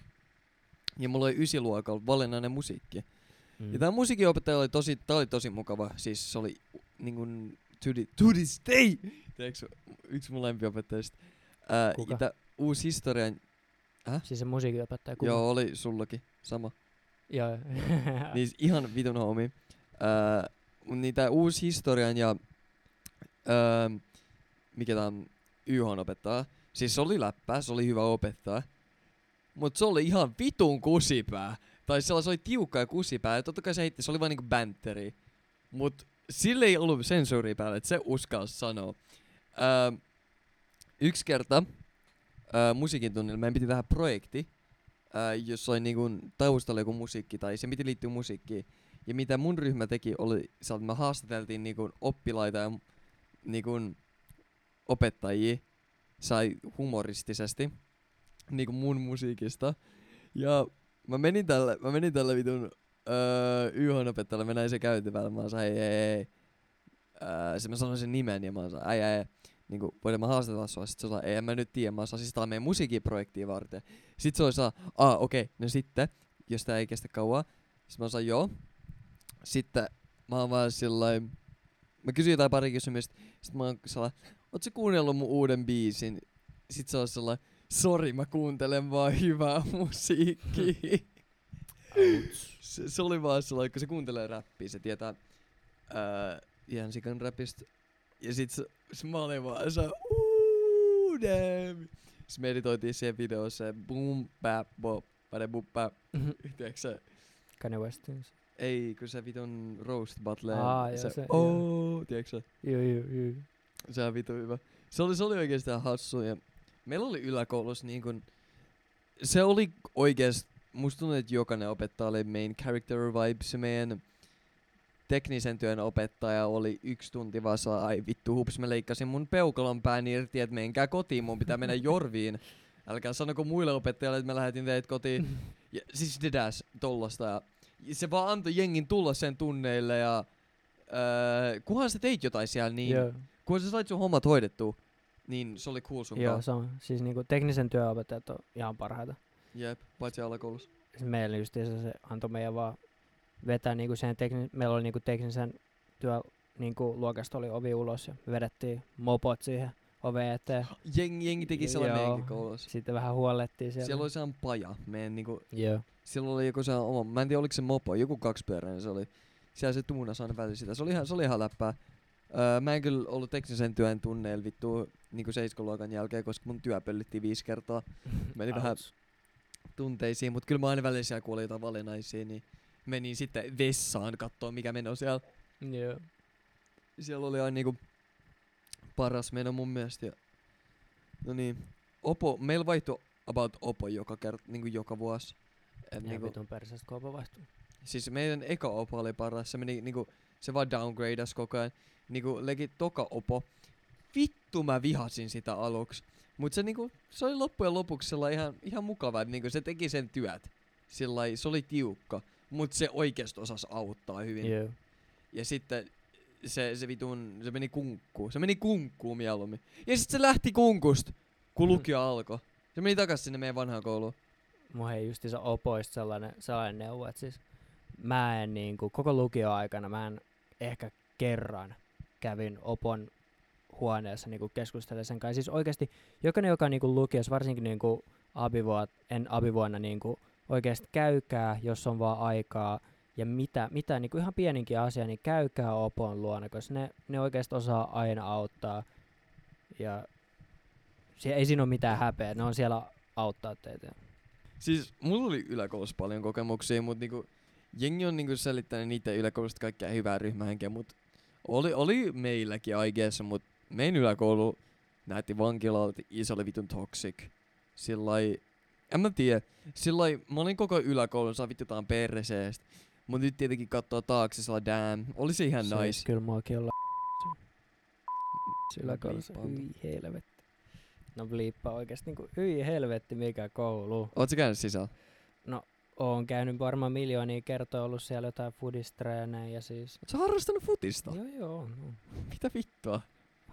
Ja mulla oli ysiluokalla valinnainen musiikki. Mm. Ja tää musiikinopettaja oli tosi, tää oli tosi mukava. Siis se oli niinkun to, the, to this day! Tiedätkö, yksi mun lempiopettajista. Ää, Kuka? ja tää uusi historian, Siis se musiikinopettaja. kuka? joo oli sullakin sama. Joo. niin ihan vitun homie. Ää, niin tää uusi historian ja ää, mikä tää on YH opettaja. Siis se oli läppää, se oli hyvä opettaja. Mut se oli ihan vitun kusipää. Tai se oli tiukka ja kusipää. Totta kai se heitti, se oli vaan niinku bänteri. Mut sille ei ollut sensuuri päällä, että se uskalsi sanoa. Ää, yksi kerta ää, musiikin tunnilla meidän piti tehdä projekti, ää, jossa oli niinku taustalla joku musiikki tai se piti liittyä musiikkiin. Ja mitä mun ryhmä teki oli, se, että me haastateltiin niinku oppilaita ja niinku opettajia sai humoristisesti niinku mun musiikista. Ja mä menin tälle, mä menin tälle vitun öö, YH-opettajalle, mä näin se käytävällä, mä sanoin, hei, hei, hei. Öö, mä sanoin sen nimen ja mä sanoin, äijä, äijä, niinku, voidaan mä haastatella sua. Sitten se oli, ei en mä nyt tiedä, mä sanoin, siis tää on meidän musiikkiprojektia varten. Sitten se oli saa, aa okei, okay, no sitten, jos tää ei kestä kauan. Sitten mä sanoin, joo. Sitten mä oon vaan sillain, mä kysyin jotain pari kysymystä. Sitten mä oon sellainen, oot sä kuunnellut mun uuden biisin? Sitten se on sellainen, sori mä kuuntelen vaan hyvää musiikkia. se, se, oli vaan sellainen, kun se kuuntelee räppiä, se tietää ää, ihan sikan räpistä. Ja sit se, se mä olin vaan se, uuu, damn. Sitten me editoitiin siihen videoon se boom, bap, bop, bade, boop, bap. Tiedätkö se, Kanye Westin. ei, kun se vitun roast battle. Aa, joo, se, se- oh, tiedätkö se? Joo, joo, joo. Se on vitu hyvä. Se oli, se oli oikeastaan hassu ja meillä oli yläkoulussa niin kun, se oli oikeasti, musta tuntuu, että jokainen opettaja oli main character vibes ja meidän teknisen työn opettaja oli yksi tunti vaan saa, ai vittu hups, mä leikkasin mun peukalon pään irti, että menkää kotiin, mun pitää mennä jorviin. Älkää sanoko muille opettajille, että mä lähetin teitä kotiin. Ja, siis dedas tollasta. Ja, se vaan antoi jengin tulla sen tunneille ja öö, kunhan sä teit jotain siellä, niin Joo, kun sä sait sun hommat hoidettua, niin se oli cool sun joo kanssa. sama. Siis niinku teknisen työopettajat on ihan parhaita. Jep, paitsi alakoulussa. Siis meillä justiinsa se antoi meidän vaan vetää niinku sen tekni- meillä oli niinku teknisen työ niinku luokasta oli ovi ulos ja me vedettiin mopot siihen ove eteen. Jengi, jengi teki sellainen Joo. meidänkin koulussa. Sitten vähän huollettiin siellä. Siellä oli sellainen paja. Meidän niinku, Joo. siellä oli joku sellainen oma, mä en tiedä oliko se mopo, joku kaksipyöräinen se oli. Siellä se tuunas aina välillä sitä. Se oli ihan, se oli ihan läppää. Öö, mä en kyllä ollut teknisen työn tunneilla vittu niinku seiskoluokan jälkeen, koska mun työ pöllittiin viisi kertaa. Meni vähän tunteisiin, mutta kyllä mä aina välillä siellä, kun oli jotain valinnaisia, niin menin sitten vessaan katsoa mikä meno siellä. Joo. Siellä oli aina niinku paras meno mun mielestä. Ja, no niin, Opo, meillä vaihtui about Opo joka kerta, niinku joka vuosi. Et Ihan niinku, vitun perseestä koopa vaihtuu. siis meidän eka Opo oli paras, se meni niinku, se vaan downgradas koko ajan. Niinku legit toka Opo. Vittu mä vihasin sitä aluksi. Mut se niinku, se oli loppujen lopuksi ihan, ihan mukava, että niinku se teki sen työt. Sillai, se oli tiukka, mut se oikeesti osasi auttaa hyvin. Joo. Ja sitten se, se vitun, se meni kunkkuun. Se meni kunkkuun mieluummin. Ja sitten se lähti kunkusta, kun lukio alkoi. Se meni takas sinne meidän vanhaan kouluun. Mun hei justiinsa opoista sellainen, sellainen neuvo, että siis mä en niinku, koko lukioaikana mä en ehkä kerran kävin opon huoneessa niinku keskustelemaan sen kanssa. Siis oikeasti jokainen, joka niinku lukiossa, varsinkin niinku abivuot, en abivuonna niinku oikeasti käykää, jos on vaan aikaa, ja mitä, mitä niinku ihan pieninkin asia, niin käykää opon luona, koska ne, ne oikeasti osaa aina auttaa. Ja sie, ei siinä ole mitään häpeä, ne on siellä auttaa teitä. Siis mulla oli yläkoulussa paljon kokemuksia, mutta niinku, jengi on niinku selittänyt niitä yläkoulusta kaikkea hyvää ryhmähenkeä, mutta oli, oli meilläkin I guess, mutta meidän yläkoulu näytti vankilalta se oli vitun toxic. Sillai, en mä tiedä, sillai, mä olin koko yläkoulun, saa vittutaan perseestä. Mut nyt tietenkin katsoo taakse, sillä damn, oli se ihan Se nice. kyllä muakin olla yläkoulussa. Hyi helvetti. No bliippa oikeesti niinku, hyi helvetti mikä koulu. Oot sä käynyt sisällä? Oon käynyt varmaan miljoonia kertoa ollut siellä jotain foodistreenejä ja siis... Oot sä harrastanut futista? Joo joo, no. Mitä vittua?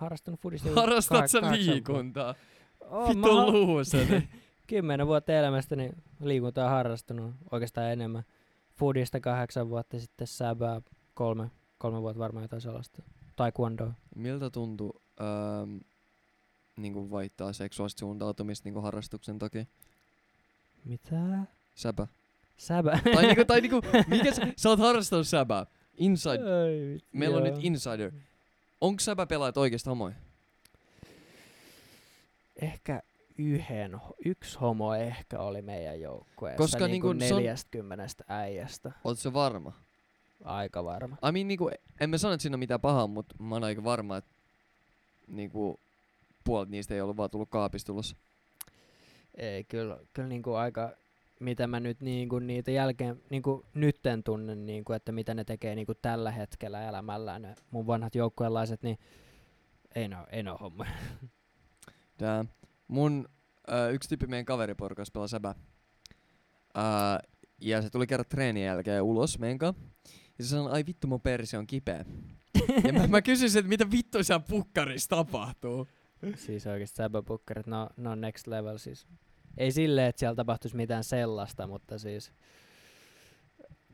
harrastanut foodista. jo Harrastat sä liikuntaa? Oon Vittu ha- luuseri. Kymmenen vuotta elämästäni liikuntaa harrastanut oikeastaan enemmän. Foodista kahdeksan vuotta sitten säbää kolme, kolme vuotta varmaan jotain sellaista. Taekwondoa. Miltä tuntuu ähm, niinku vaihtaa seksuaalista suuntautumista niinku harrastuksen takia? Mitä? Säpä. Säbä. tai niinku, tai niinku, mikä sä, sä oot harrastanut säpää? Inside. Ai, Meillä on nyt insider. Onko säpä pelaajat oikeesti homoja? Ehkä yhden, yksi homo ehkä oli meidän joukkueessa. Koska niinku niinku se on- neljästäkymmenestä äijästä. Oot sä varma? Aika varma. I mean, niinku, en mä sano, että siinä on mitään pahaa, mutta mä oon aika varma, että niinku, puolet niistä ei ollut vaan tullut kaapista ulos. Ei, kyllä, kyllä niinku aika, mitä mä nyt niinku niitä jälkeen, niinku nytten tunnen, niinku, että mitä ne tekee niinku tällä hetkellä elämällään, ne mun vanhat joukkueenlaiset, niin ei ne oo, ei ne oo hommoja. Tää. Mun äh, yksi tyyppi meidän kaveriporukas pelaa säbä. Äh, ja se tuli kerran treenin jälkeen ulos meidän kanssa. Ja se sanoi, ai vittu mun perse on kipeä. ja mä, mä kysyin, että mitä vittu siellä pukkarissa tapahtuu. siis oikeesti säbäpukkarit, no, no next level siis. Ei silleen, että siellä tapahtuisi mitään sellaista, mutta siis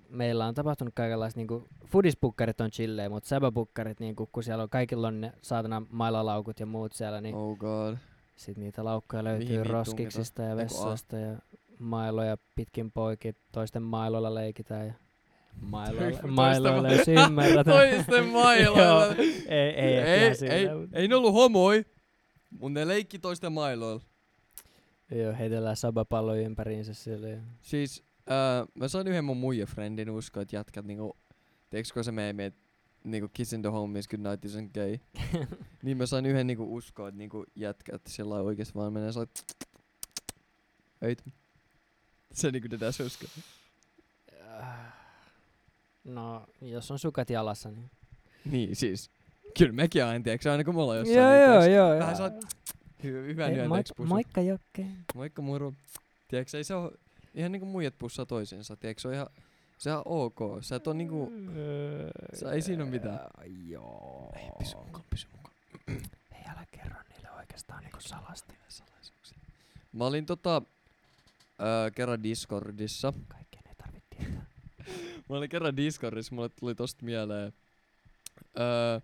meillä on tapahtunut kaikenlaista, niinku, foodispukkarit on chillejä, mutta säbäpukkarit, niinku, kun siellä on kaikilla on ne saatana mailalaukut ja muut siellä, niin Oh god. Sitten niitä laukkuja löytyy Mihin roskiksista ja a. vessoista ja mailoja pitkin poikin. Toisten mailoilla leikitään ja mailoilla, Toisten mailoilla jos. Toisten mailoilla. Ei, ei, ei, ei, silleen, mut- ei ne ollut homoi, mut ne leikki toisten mailoilla. Joo, heitellään sabapalloja ympäriinsä siellä. ja- Siis äh, mä sain yhden mun muija friendin uskoa, että jätkät niinku, teekö se meemi, että niinku kiss in the home is good night isn't gay. niin mä sain yhden niinku uskoa, että niinku jätkät sillä oikeesti vaan menee sillä ei se niinku tätä uskoa. No, jos on sukat jalassa, niin... Niin siis. Kyllä mekin aina, tiedätkö, aina kun me ollaan jossain. joo, niin joo, joo. Vähän joo. Hyvä, hyvä Hei, nyönteeksi moik- pusu. moikka Jokke. Moikka muru. Tiedätkö, ei se oo ihan niinku muijat pussaa toisiinsa. Tiedätkö, se on ihan, se on ok. Sä et oo niinku... Sä- ei siinä oo mitään. Joo. Ei, pysy mukaan, pysy mukaan. Ei älä kerro niille oikeastaan niinku salasti. Salaisuuksia. Mä olin tota... Öö, kerran Discordissa. Kaikkeen ei tarvitse tietää. Mä olin kerran Discordissa, mulle tuli tosta mieleen. Öö,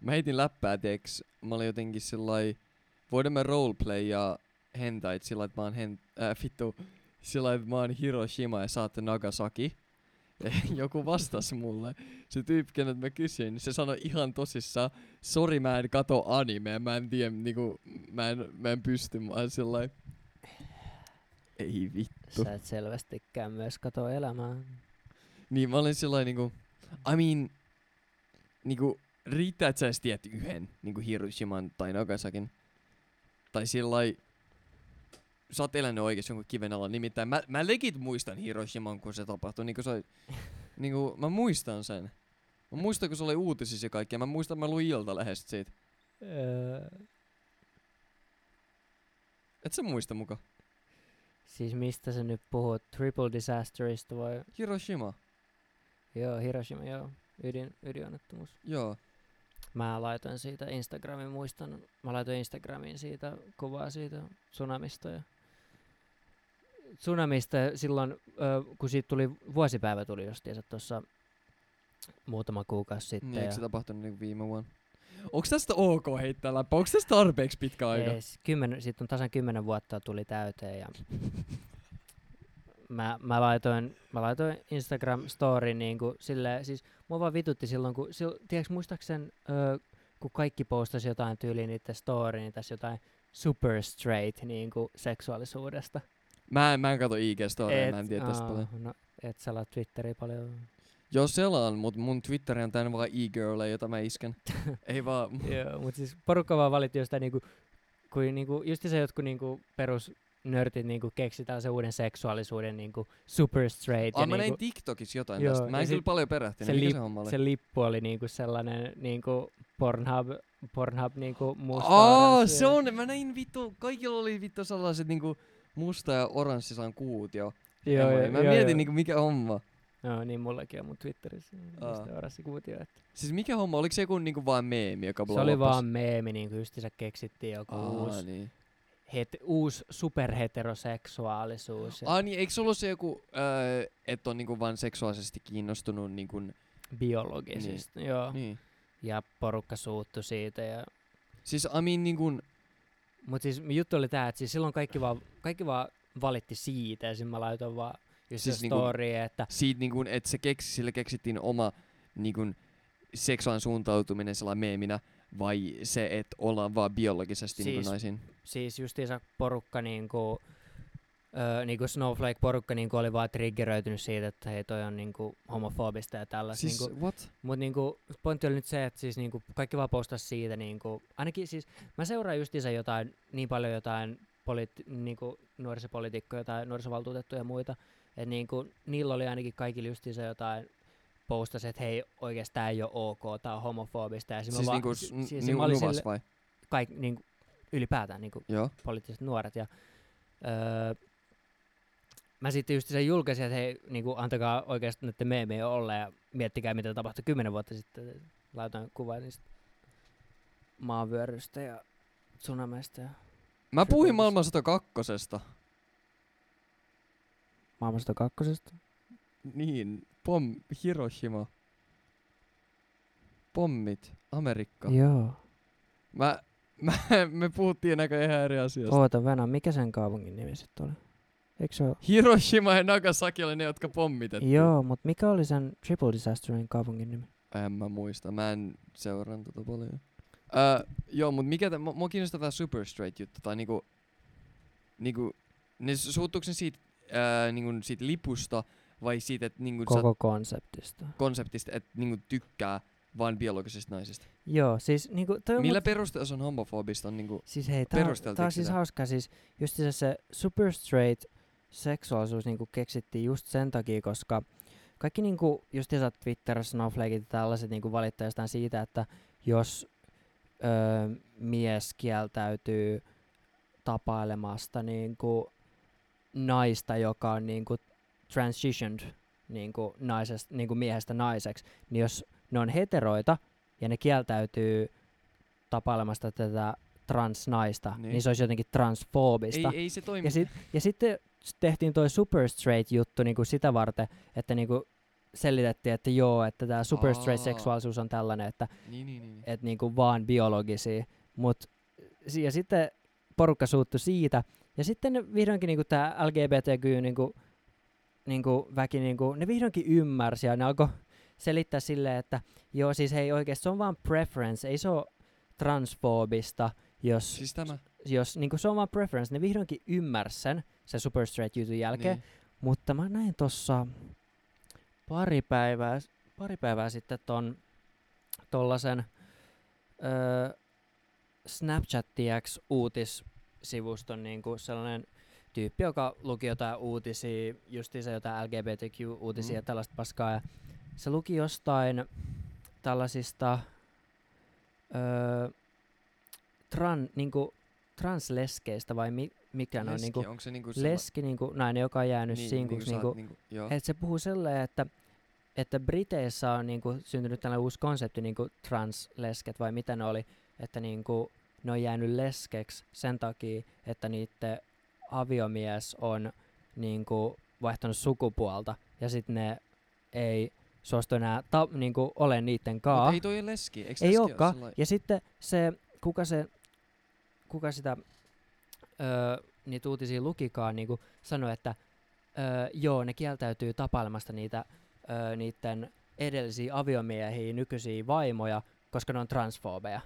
mä heitin läppää, tiiäks, mä olin jotenkin sillai voidaan me roleplayaa hentait sillä että mä oon hen, äh, vittu, sillä että mä oon Hiroshima ja saatte Nagasaki. Ja joku vastasi mulle. Se tyyppi, kenet mä kysyin, niin se sanoi ihan tosissaan, sori mä en kato animea, mä en tiedä, niinku, mä en, mä en pysty, mä oon sillä ei vittu. Sä et selvästikään myös kato elämää. Niin mä olin sillä niinku, I mean, niinku, riittää, että sä edes tiedät yhden, niinku Hiroshiman tai Nagasakin. Tai sillä sä oot elänyt oikeesti jonkun kiven alla. Nimittäin mä, mä legit muistan Hiroshiman, kun se tapahtui. Niinku se, niinku, mä muistan sen. Mä muistan, kun se oli uutisissa ja kaikkea. Mä muistan, mä luin Iltalehdestä siitä. Öö, Et sä muista muka? siis mistä sä nyt puhut? Triple Disasterista vai? Hiroshima. Joo, Hiroshima, joo. Ydin, ydinonnettomuus. Joo. Mä laitoin siitä Instagramin, muistan, mä laitoin Instagramiin siitä kuvaa siitä tsunamista ja tsunamista silloin, ö, kun siitä tuli, vuosipäivä tuli justiinsa tuossa muutama kuukausi sitten. Niin, eikö se tapahtunut niinku viime vuonna? Onks tästä ok heittää läppä? Onks tästä tarpeeksi pitkä aika? Ees, kymmen, siitä on tasan kymmenen vuotta tuli täyteen ja mä, mä, laitoin, mä laitoin Instagram story niinku silleen, siis mua vaan vitutti silloin, kun, sil, tiedätkö muistaakseni, ö, kun kaikki postasi jotain tyyliin niiden story, niin tässä jotain super straight niinku seksuaalisuudesta. Mä en, mä en kato IG-storia, mä en tiedä tästä paljon. No, et sä laat Twitteriä paljon. Joo, selaan, mut mun Twitteri on täynnä vaan e-girleja, jota mä isken. Ei vaan... Joo, mutta siis porukka vaan valitti jostain niinku, kuin niinku, just se jotkut niinku perus nörtit niinku keksi tällaisen uuden seksuaalisuuden niinku super straight. Ah, ja mä niinku, näin TikTokissa jotain Joo, tästä. Mä en kyllä paljon perehtynyt. se Mikä lip- se homma oli? se lippu oli niinku sellainen niinku Pornhub, Pornhub niinku musta Aa, oranssi se on, mä näin vittu, kaikilla oli vittu sellaiset niinku musta ja oranssisan kuut jo. Joo, joo, Mä joo, mietin joo. niinku mikä homma. Joo, niin mullakin on mun Twitterissä. Aa. Musta oranssi kuutio. Että. Siis mikä homma, oliko se joku niinku vaan meemi, joka Se oli vaan meemi, niinku justiinsa keksittiin joku Aa, uusi, niin. Het, uusi superheteroseksuaalisuus ja Ah, niin, eikö se ollut se joku, äh, että on niinku vaan seksuaalisesti kiinnostunut niinku, biologisista. Joo. niin. Ja porukka suuttu siitä. Ja... Siis I mean niinku, Mut siis juttu oli tää, että siis silloin kaikki vaan, kaikki vaan valitti siitä ja sitten mä laitoin vaan just Siis niinku- story, että siitä niinku, että se keksi, sille keksittiin oma niinku, seksuaalinen suuntautuminen sellainen meeminä, vai se, että ollaan vaan biologisesti siis, Siis- niinku naisiin? siis justiinsa porukka niinku, öö, niinku Snowflake-porukka niinku oli vaan triggeröitynyt siitä, että hei toi on niinku homofobista ja tällaista. Siis, Niinku, what? Mut niinku, pointti oli nyt se, että siis niinku, kaikki vaan postas siitä, niinku, ainakin siis mä seuraan justiinsa jotain, niin paljon jotain politi- niinku, nuorisopolitiikkoja tai nuorisovaltuutettuja ja muita, että niinku, niillä oli ainakin kaikilla justiinsa jotain postas, että hei oikeesti tää ei ole ok, tää on homofobista. Ja mä Siis vaan- niinku, s- siis niinku nuvas sille- vai? kaik, niinku, ylipäätään niinku, Joo. poliittiset nuoret. Ja, öö, mä sitten just sen julkaisin, että hei, niinku, antakaa oikeasti näiden meemien olla ja miettikää, mitä tapahtui kymmenen vuotta sitten. Laitoin kuvan niistä maanvyörystä ja tsunamista ja Mä puhuin maailmansota kakkosesta. maailmasta kakkosesta. Niin, pom, Hiroshima. Pommit, Amerikka. Joo. Mä, mä, me puhuttiin näköjään ihan eri asiasta. Oota, Venä, mikä sen kaupungin nimi sitten oli? Eikö se ole? Hiroshima ja Nagasaki oli ne, jotka pommitettiin. Joo, mutta mikä oli sen Triple Disasterin kaupungin nimi? En mä muista, mä en seuraan tota paljon. Öö, joo, mut mikä, tä, mua kiinnostaa tää super straight juttu, tai niinku, niinku, ne su- suuttuuko ne siitä, öö, niinku siitä lipusta, vai siitä, että niinku sä Koko konseptista. konseptista, että niinku tykkää vaan biologisista naisista. Joo, siis niinku, toi Millä mut- perusteella se on homofobista on niinku, Siis hei, tää, on- tää on siis sitä? hauskaa, siis just se, se super straight seksuaalisuus niinku keksittiin just sen takia, koska kaikki niinku just Twitter, Snowflakeit ja tällaiset niinku valittaa jostain siitä, että jos öö, mies kieltäytyy tapailemasta niinku naista, joka on niinku transitioned niinku naisesta, niinku miehestä naiseksi, niin jos ne on heteroita ja ne kieltäytyy tapailemasta tätä transnaista, niin, Niin. niin se olisi jotenkin transfoobista. ei, ei se toimi. Ja, sit, ja sitten tehtiin toi super straight juttu niinku sitä varten, että niinku selitettiin, että joo, että tämä super straight Aa. seksuaalisuus on tällainen, että niin, niin, niin. et niinku vaan biologisia, si- ja sitten porukka suuttu siitä. Ja sitten vihdoinkin niinku tämä LGBTQ niinku, niinku väki, niinku, ne vihdoinkin ymmärsi ja ne alkoi selittää silleen, että joo siis hei oikeesti se on vaan preference, ei se ole transfoobista, jos, Siis tämä. jos niinku se on vaan preference. Ne vihdoinkin ymmärsi sen, sen super straight jutun jälkeen. Niin. Mutta mä näin tossa pari päivää, pari päivää sitten ton tollasen öö, Snapchat TX uutissivuston niinku sellainen tyyppi, joka luki jotain uutisia, justiinsa jotain LGBTQ-uutisia Mm. ja tällaista paskaa. Ja se luki jostain tällaisista öö, tran, niinku, transleskeistä vai mi, mikä ne on niinku, onko se niinku leski niinku, nainen, joka on jäänyt niin, sinkuksi. niinku, Niinku, niinku, et se puhuu silleen, että, että Briteissä on niinku syntynyt tällainen uusi konsepti, niinku translesket vai mitä ne oli, että niinku, ne on jäänyt leskeksi sen takia, että niiden aviomies on niinku, vaihtanut sukupuolta ja sitten ne ei suostu enää ta- niinku, ole niiden Mut kaa. ei toi ole leski. Eiks Ei leski olekaan. sellai- Ja sitten se, kuka se, kuka sitä öö, niitä uutisia lukikaan, niinku sanoi, että öö, joo, ne kieltäytyy tapailemasta niitä öö, niiden edellisiä aviomiehiä, nykyisiä vaimoja, koska ne on transfoobeja.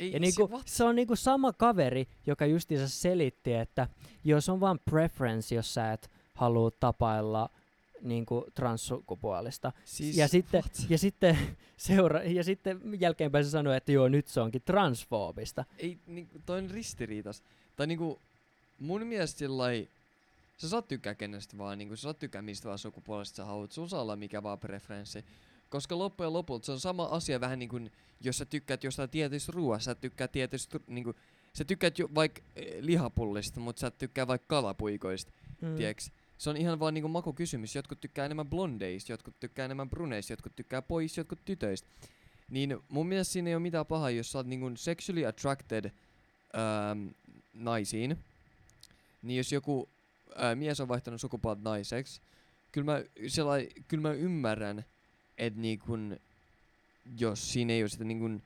Ei, Ja niinku, se, what? se on niinku sama kaveri, joka justiinsa selitti, että jos on vaan preference, jos sä et halua tapailla niinku transsukupuolista. Siis, ja sitten, what? ja sitten, seura- ja sitten jälkeenpäin se sanoi, että joo, nyt se onkin transfoobista. Ei, niinku, toi on ristiriitas. Tai niinku, mun mielestä sillai, sä saat tykkää kenestä vaan, niinku, sä saat tykkää mistä vaan sukupuolesta sä haluat, sun saa olla mikä vaan preferenssi. Koska loppujen lopulta se on sama asia vähän niinku, jos sä tykkäät jostain tietystä ruoasta, sä tykkäät tietystä, niinku, sä tykkäät jo vaikka eh, lihapullista, mutta sä tykkää vaikka kalapuikoista, Mm. tiiäks? Se on ihan vaan niinku makukysymys. Jotkut tykkää enemmän blondeista, jotkut tykkää enemmän bruneista, jotkut tykkää pois, jotkut tytöistä. Niin mun mielestä siinä ei ole mitään pahaa, jos sä oot niinku sexually attracted ähm, naisiin. Niin jos joku äh, mies on vaihtanut sukupuolta naiseksi, kyllä mä, sellai, kyllä mä ymmärrän, että niinku, jos siinä ei ole sitä niinku,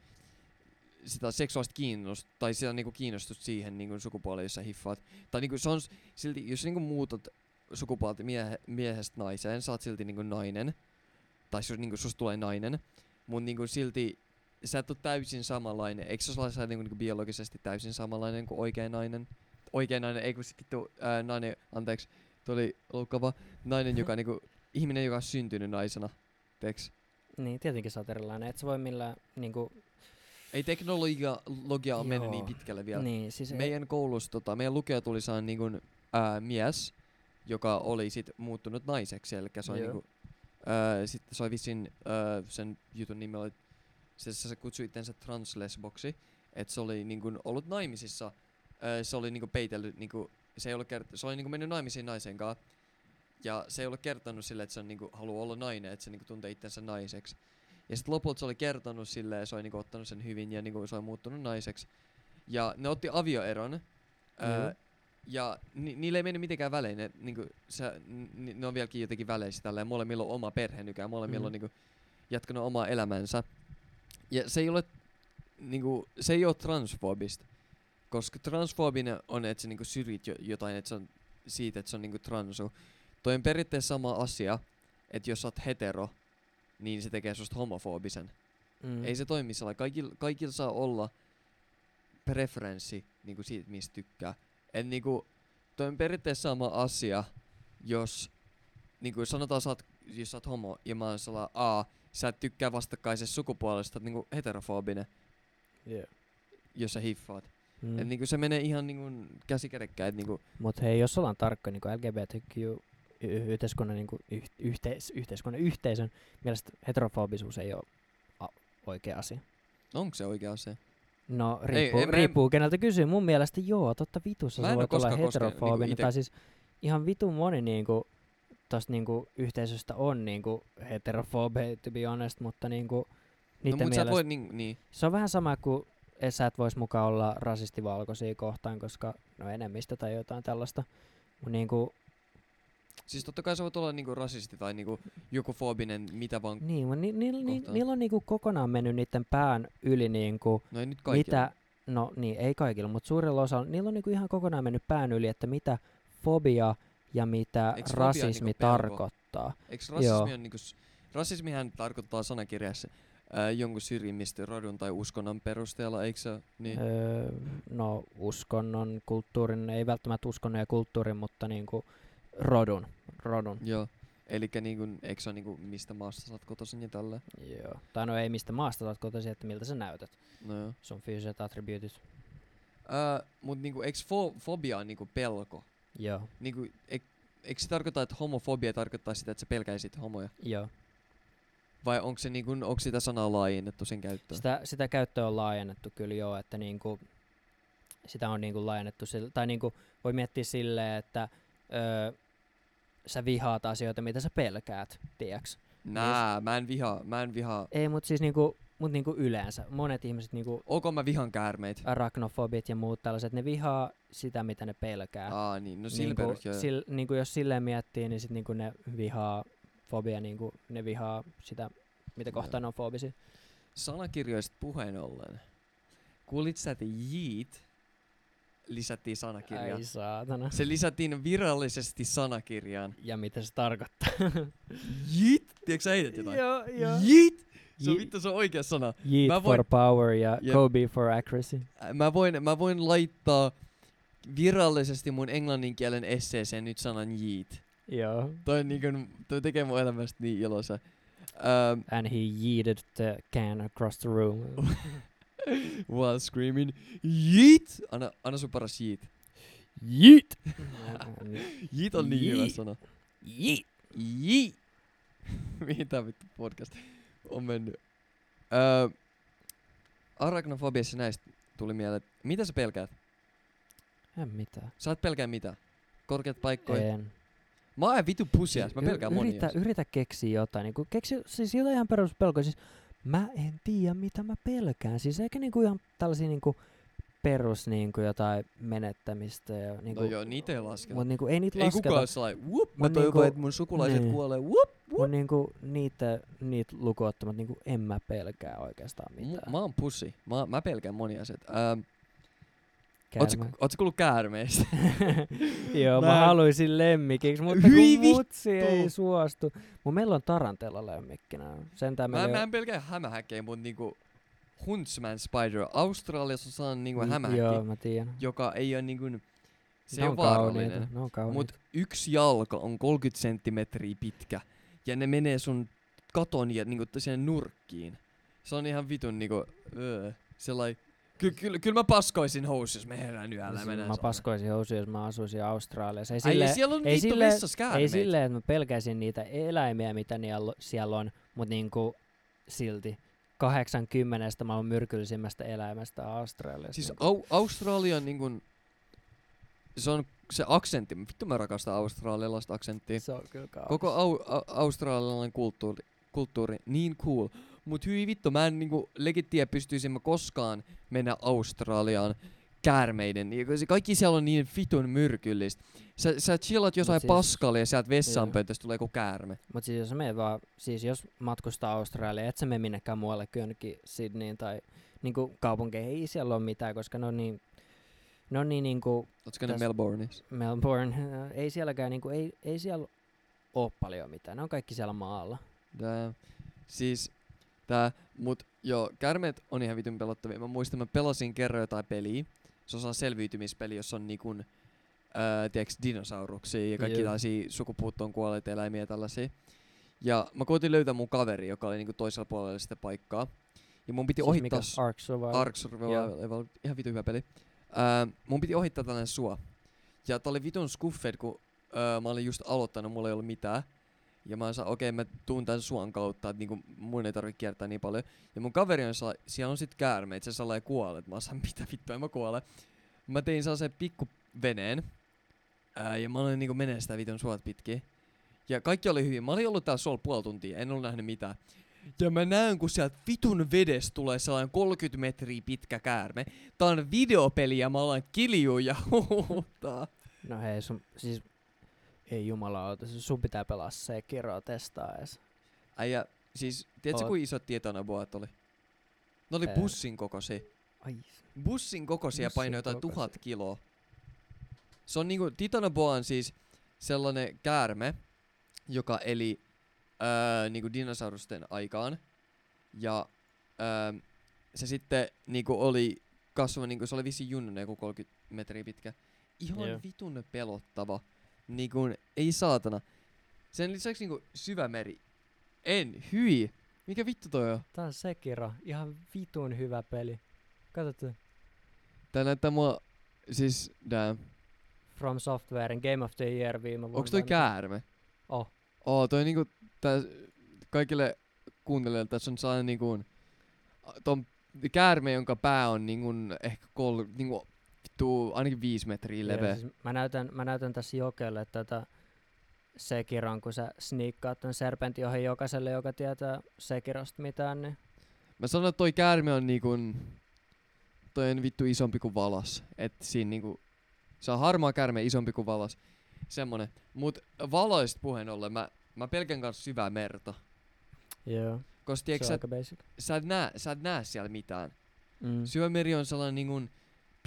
sitä seksuaalista kiinnostusta, tai sitä niinku kiinnostusta siihen niinku sukupuoleen, jos sä hiffaat. Tai niinku se on silti, jos sä niinku muutat sukupuolta miehe, miehestä naiseen, oot silti niinku nainen. Tai sus, niinku, susta tulee nainen. Mut niinku silti sä et oo täysin samanlainen. Eikö se ole sä niinku, niinku biologisesti täysin samanlainen kuin oikea nainen? Oikea nainen, ei kun sit vittu ää, nainen, anteeksi, toi oli loukkaava. Nainen, joka niinku, ihminen, joka on syntynyt naisena. Teeks? Niin, tietenkin sä oot erilainen. Et sä voi millään niinku... Ei teknologia logia on mennyt niin pitkälle vielä. Niin, siis ei- Meidän koulussa, tota, meidän lukija tuli saan niinku, ää, mies, joka oli sit muuttunut naiseksi, eli se on niinku, ää, sitten se oli vissiin, ää, sen jutun nimi oli, se, se kutsui itsensä translesboksi, että se oli niinku ollut naimisissa, ää, se oli niinku peitellyt, niinku, se ei ollut kert- se oli niinku mennyt naimisiin naisen kanssa, ja se ei ollut kertonut sille, että se on niinku, haluaa olla nainen, että se niinku tuntee itsensä naiseksi. Ja sitten lopulta se oli kertonut sille ja se oli niinku ottanut sen hyvin ja niinku se oli muuttunut naiseksi. Ja ne otti avioeron. Joo. Öö, ja ni, niille ei mennyt mitenkään välein. Ne, niinku, se, ni, ne on vieläkin jotenkin väleissä tällä ja molemmilla on oma perhe nykyään. Molemmilla Mhm. on niinku, jatkanut omaa elämänsä. Ja se ei ole, niinku, se ei ole transfobista. Koska transfobinen on, että sä niinku syrjit jo, jotain, että se on siitä, että se on niinku transu. Toi on periaatteessa sama asia, että jos sä oot hetero, niin se tekee susta homofobisen. mm. Ei se toimi sellainen. Kaikilla, kaikilla saa olla preferenssi niinku siitä, mistä tykkää. Et niinku, toi on periaatteessa sama asia, jos niinku sanotaan, sä oot, jos sä oot homo ja mä oon sellainen, a, sä et tykkää vastakkaisesta sukupuolesta, niinku heterofobinen, Yeah. jos sä hiffaat. Mm. Et niinku se menee ihan niinku käsi kädekkäin, et niinku, Mut hei, jos ollaan tarkka niin LGBTQ yhteiskunnan, niin yh- yhteis- yhteiskunnan yhteisön mielestä heterofobisuus ei ole a- oikea asia. onko se oikea asia? No, riippuu, en mä- riippuu keneltä kysyy. Mun mielestä joo, totta vitussa sä en oo voit olla koskaan koskenut heterofobinen. niinku ite- tai siis ihan vitun moni niinku, tosta niinku yhteisöstä on niinku heterofobe, to be honest, mutta niinku niiden no mielestä, voi niin, niin. se on vähän sama kuin et sä et vois mukaan olla rasistivalkoisia kohtaan, koska no enemmistö tai jotain tällaista. Mut niinku, Siis totta kai sä voit olla niinku rasisti tai niinku joku fobinen, mitä vaan. niin, mut ni, ni, ni, kohtaan. niillä on niinku kokonaan mennyt niiden pään yli niinku, No ei nyt kaikilla. mitä, no niin, ei kaikilla, mutta suurilla osalla, niillä on niinku ihan kokonaan mennyt pään yli, että mitä fobia ja mitä Eiks fobia rasismi niinku tarkoittaa. Eikö Joo. rasismi on niinku, rasismihan tarkoittaa sanakirjassa ää, jonkun syrjimistä rodun tai uskonnon perusteella, eikö se niin? Öö, no uskonnon, kulttuurin, ei välttämättä uskonnon ja kulttuurin, mutta niinku rodun. rodun. Joo. Elikkä niinku, eikö se ole niinku, mistä maasta sä oot kotoisin ja tällä? Joo. Tai no ei mistä maasta olet kotoisin, että miltä sä näytät. No joo. Sun fyysiset attribuutit. Ää, mut niinku, eikö fo- fobia on niinku pelko? Joo. Niinku, eik, eikö se tarkoita, että homofobia tarkoittaa sitä, että sä pelkäisit homoja? Joo. Vai onko se niinku, onko sitä sanaa laajennettu sen käyttöön? Sitä, sitä käyttöä on laajennettu kyllä joo, että niinku, sitä on niinku laajennettu, sille, tai niinku voi miettiä silleen, että öö, sä vihaat asioita, mitä sä pelkäät, tiiäks? Nää, mä en vihaa, mä en vihaa. Ei, mutta siis niinku, mut niinku yleensä, monet ihmiset niinku Ok, mä vihan käärmeitä. arachnofobit ja muut tällaiset, ne vihaa sitä, mitä ne pelkää. Aa niin, no sillä niinku, perusteella. sil, niinku jos silleen miettii, niin sit niinku ne vihaa fobia, niinku ne vihaa sitä, mitä kohtaan on fobisia. Sanakirjoista puheen ollen. Kuulit sä, että Yeet lisättiin sanakirjaan? Ai saatana. Se lisättiin virallisesti sanakirjaan. Ja mitä se tarkoittaa? Yeet? Tiedätkö sä heität jotain? joo, joo. Yeet? Se on vittu, se on oikea sana. Yeet Mä for voin- power ja Jep. Kobe for accuracy. Mä voin, mä voin laittaa virallisesti mun englannin kielen esseeseen nyt sanan yeet. Joo. Toi, niinku, toi tekee mun elämästä niin iloisa. Ähm, And he yeeted the can across the room. while screaming, yeet! Anna, anna sun paras yeet. Yeet! Yeet on niin hyvä sana. Yeet! Yeet! Mihin tää vittu podcast on mennyt? Öö, arachnofobiassa näistä tuli mieleen, että mitä sä pelkäät? En mitään. Sä et pelkää mitä? Korkeat paikkoja? En. Mä oon vittu pussias, mä Y- pelkään monia. yritä, yritä keksiä jotain. Niinku, keksi siis jotain ihan peruspelkoja. Siis mä en tiedä, mitä mä pelkään. Siis eikä niinku ihan tällaisia niinku perus niinku jotain menettämistä. Ja niinku, No joo, niitä ei lasketa. Mut niinku, ei niitä Ei lasketa. kukaan ole sellainen, whoop, mä toivon, niinku- että mun sukulaiset niin. kuolee, whoop. Mut niinku niitä, niitä lukuottamat niinku en mä pelkää oikeastaan mitään. Mä oon pussi. Mä, mä pelkään monia asioita. Ähm, Käärme. ootsä kuullut käärmeistä? Joo, mä, Mä haluaisin lemmikiksi, mutta Hyi kun mutsi ei suostu. Mut meillä on tarantella lemmikkinä. Sentään mä, mä en pelkää hämähäkkejä, mut niinku Huntsman Spider. Australiassa on sellainen niinku hämähäkki, Joo, mä tiedän. joka ei oo niinku, se Ne on vaarallinen. on kauniita. Mut yksi jalka on 30 senttimetriä pitkä. Ja ne menee sun katon ja niinku nurkkiin. Se on ihan vitun niinku, öö, sellai, ky, kyllä, kyllä mä paskoisin housussa, jos mä herään yöllä ja menen mä paskoisin housuja, jos mä asuisin Australiassa. Ei Ai sille, ja siellä on ei vittu sille- ei silleen, että mä pelkäisin niitä eläimiä, mitä niillä, siellä on, mutta niinku silti 80 maailman myrkyllisimmästä eläimestä Australiassa. Siis niinku. au, Australia on niinkun, se on se aksentti, vittu mä rakastan australialaista aksenttia. se on kyllä kaunis. Koko au, au, australialainen kulttuuri, kulttuuri, niin cool. Mut hyi vittu, mä en niinku legit tiedä pystyisin mä koskaan mennä Australiaan käärmeiden. Se kaikki siellä on niin vitun myrkyllistä. Sä, sä chillat jossain siis- paskalle ja sieltä vessanpöntöstä tulee joku käärme. Mut siis jos me vaan, siis jos matkustaa Australiaan, et sä mene minnekään muualle kuin jonnekin Sydneyin tai niinku kaupunkeihin, ei siellä ole mitään, koska ne on niin, ne on niin niinku Ootko ne Melbourneissa? Melbourne, ei sielläkään niinku, ei, ei siellä oo paljon mitään, ne on kaikki siellä maalla. Tää, siis, tää, mut joo, käärmeet on ihan vitun pelottavia. Mä muistan, mä pelasin kerran jotain peliä. Se on sellainen selviytymispeli, jossa on niinkun, ää, tiiäks, dinosauruksia ja kaikki Joo. tällaisia sukupuuttoon kuolleita eläimiä ja tällaisia. Ja mä koitin löytää mun kaveri, joka oli niinku toisella puolella sitä paikkaa. Ja mun piti Siis ohittaa... mikä Ark Survival. Ark Survival, ihan vitun hyvä peli. Ää, mun piti ohittaa tällainen sua. Ja tää oli vitun skuffed, kun ää, mä olin just aloittanut, mulla ei ollut mitään. Ja mä sanoin, okei, mä tuun tän suon kautta, että niinku mun ei tarvitse kiertää niin paljon. Ja mun kaveri on sala, siellä on sit käärmeet, se salaa kuolet. Mä sanoin, mitä vittua, en mä kuole. Mä tein sellaisen pikku veneen. Ää, ja mä olin niinku menee sitä vitun suot pitkin. Ja kaikki oli hyvin. Mä olin ollut täällä suolla puoli tuntia, en ollut nähnyt mitään. Ja mä näen, kun sieltä vitun vedestä tulee sellainen 30 metriä pitkä käärme. Tää on videopeli ja mä alan kiljuu ja huutaa. No hei, sun, siis ei jumalauta, siis sun pitää pelaa se Kiro testaa edes. Äijä, siis, tiedätkö Oot. kuin isot tietonaboat oli? Ne oli Ää. bussin kokoisia. Ai. bussin kokoisia Bussin painoi jotain kokoisia. tuhat kiloa. Se on niinku, Titanoboa on siis sellainen käärme, joka eli öö, niinku dinosaurusten aikaan. Ja öö, se sitten niinku oli kasvanut, niinku se oli vissiin junnunen joku 30 metriä pitkä. Ihan Joo. vitun pelottava. Niinku, ei saatana. Sen lisäksi niinku syvä meri. En, hyi. Mikä vittu toi on? Tää on Sekiro. Ihan vitun hyvä peli. Katsotaan. Tää näyttää mua, siis, damn. From Softwaren Game of the Year viime vuonna. Onks toi käärme? Oh. Oo, toi niinku, tää, kaikille kuuntelijoille tässä on sellainen niinku, ton käärme, jonka pää on niinku, ehkä kol, niinku, vittu, ainakin viisi metriä Joo, leveä. Siis mä, näytän, mä näytän tässä Jokelle tätä Sekiron, kun sä sniikkaat ton serpentin ohi jokaiselle, joka tietää Sekirosta mitään, niin Mä sanon, että toi käärme on niinku, toi on vittu isompi kuin valas. Et siinä niinku, se on harmaa käärme isompi kuin valas. Semmonen. Mut valoista puheen ollen, mä, mä pelkän kanssa syvää merta. joo, Koska tiedätkö, sä, sä, et näe, sä et näe siellä mitään. Mm. Syömeri on sellainen niinku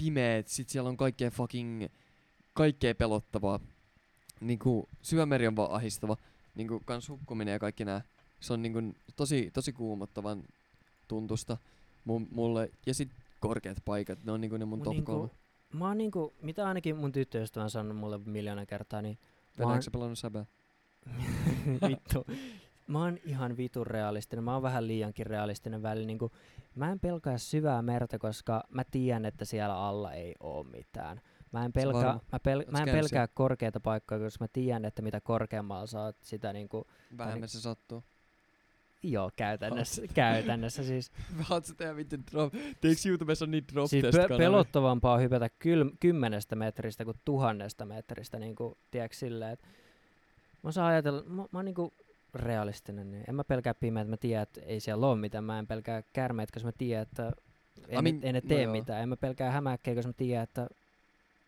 pimeet, sit siellä on kaikkea fucking, kaikkea pelottavaa. Niinku, syömeri on vaan ahistava. Niinku, kans hukkuminen ja kaikki nää. Se on niinku tosi, tosi kuumottavan tuntusta mun, mulle. Ja sit korkeat paikat, ne on niinku ne mun top niinku, kolme. Mä oon niinku, mitä ainakin mun tyttöystävä on sanonut mulle miljoona kertaa, niin mä oon, sä pelannut säbää? vittu. Mä oon ihan vitun realistinen. Mä oon vähän liiankin realistinen välillä. Niinku, mä en pelkää syvää merta, koska mä tiedän, että siellä alla ei oo mitään. Mä en, pelkää, mä, pel, mä en pelkää korkeita paikkoja, koska mä tiedän, että mitä korkeammalla oot, sitä niinku, Vähemmän se sattuu. joo, käytännössä, käytännössä siis. Haat sä tehdä vittu drop? Teekö YouTubessa niin drop siis pe- pelottavampaa on hypätä kyl- kymmenestä metristä kuin tuhannesta metristä, niinku, tiedätkö silleen, että mä osaan ajatella, mä, mä oon niinku realistinen, niin en mä pelkää pimeät, mä tiedän, että ei siellä ole mitään, mä en pelkää käärmeitä, koska mä tiedän, että ei, I mean, ei ne no tee joo. mitään, en mä pelkää hämähäkkejä, koska mä tiedän, että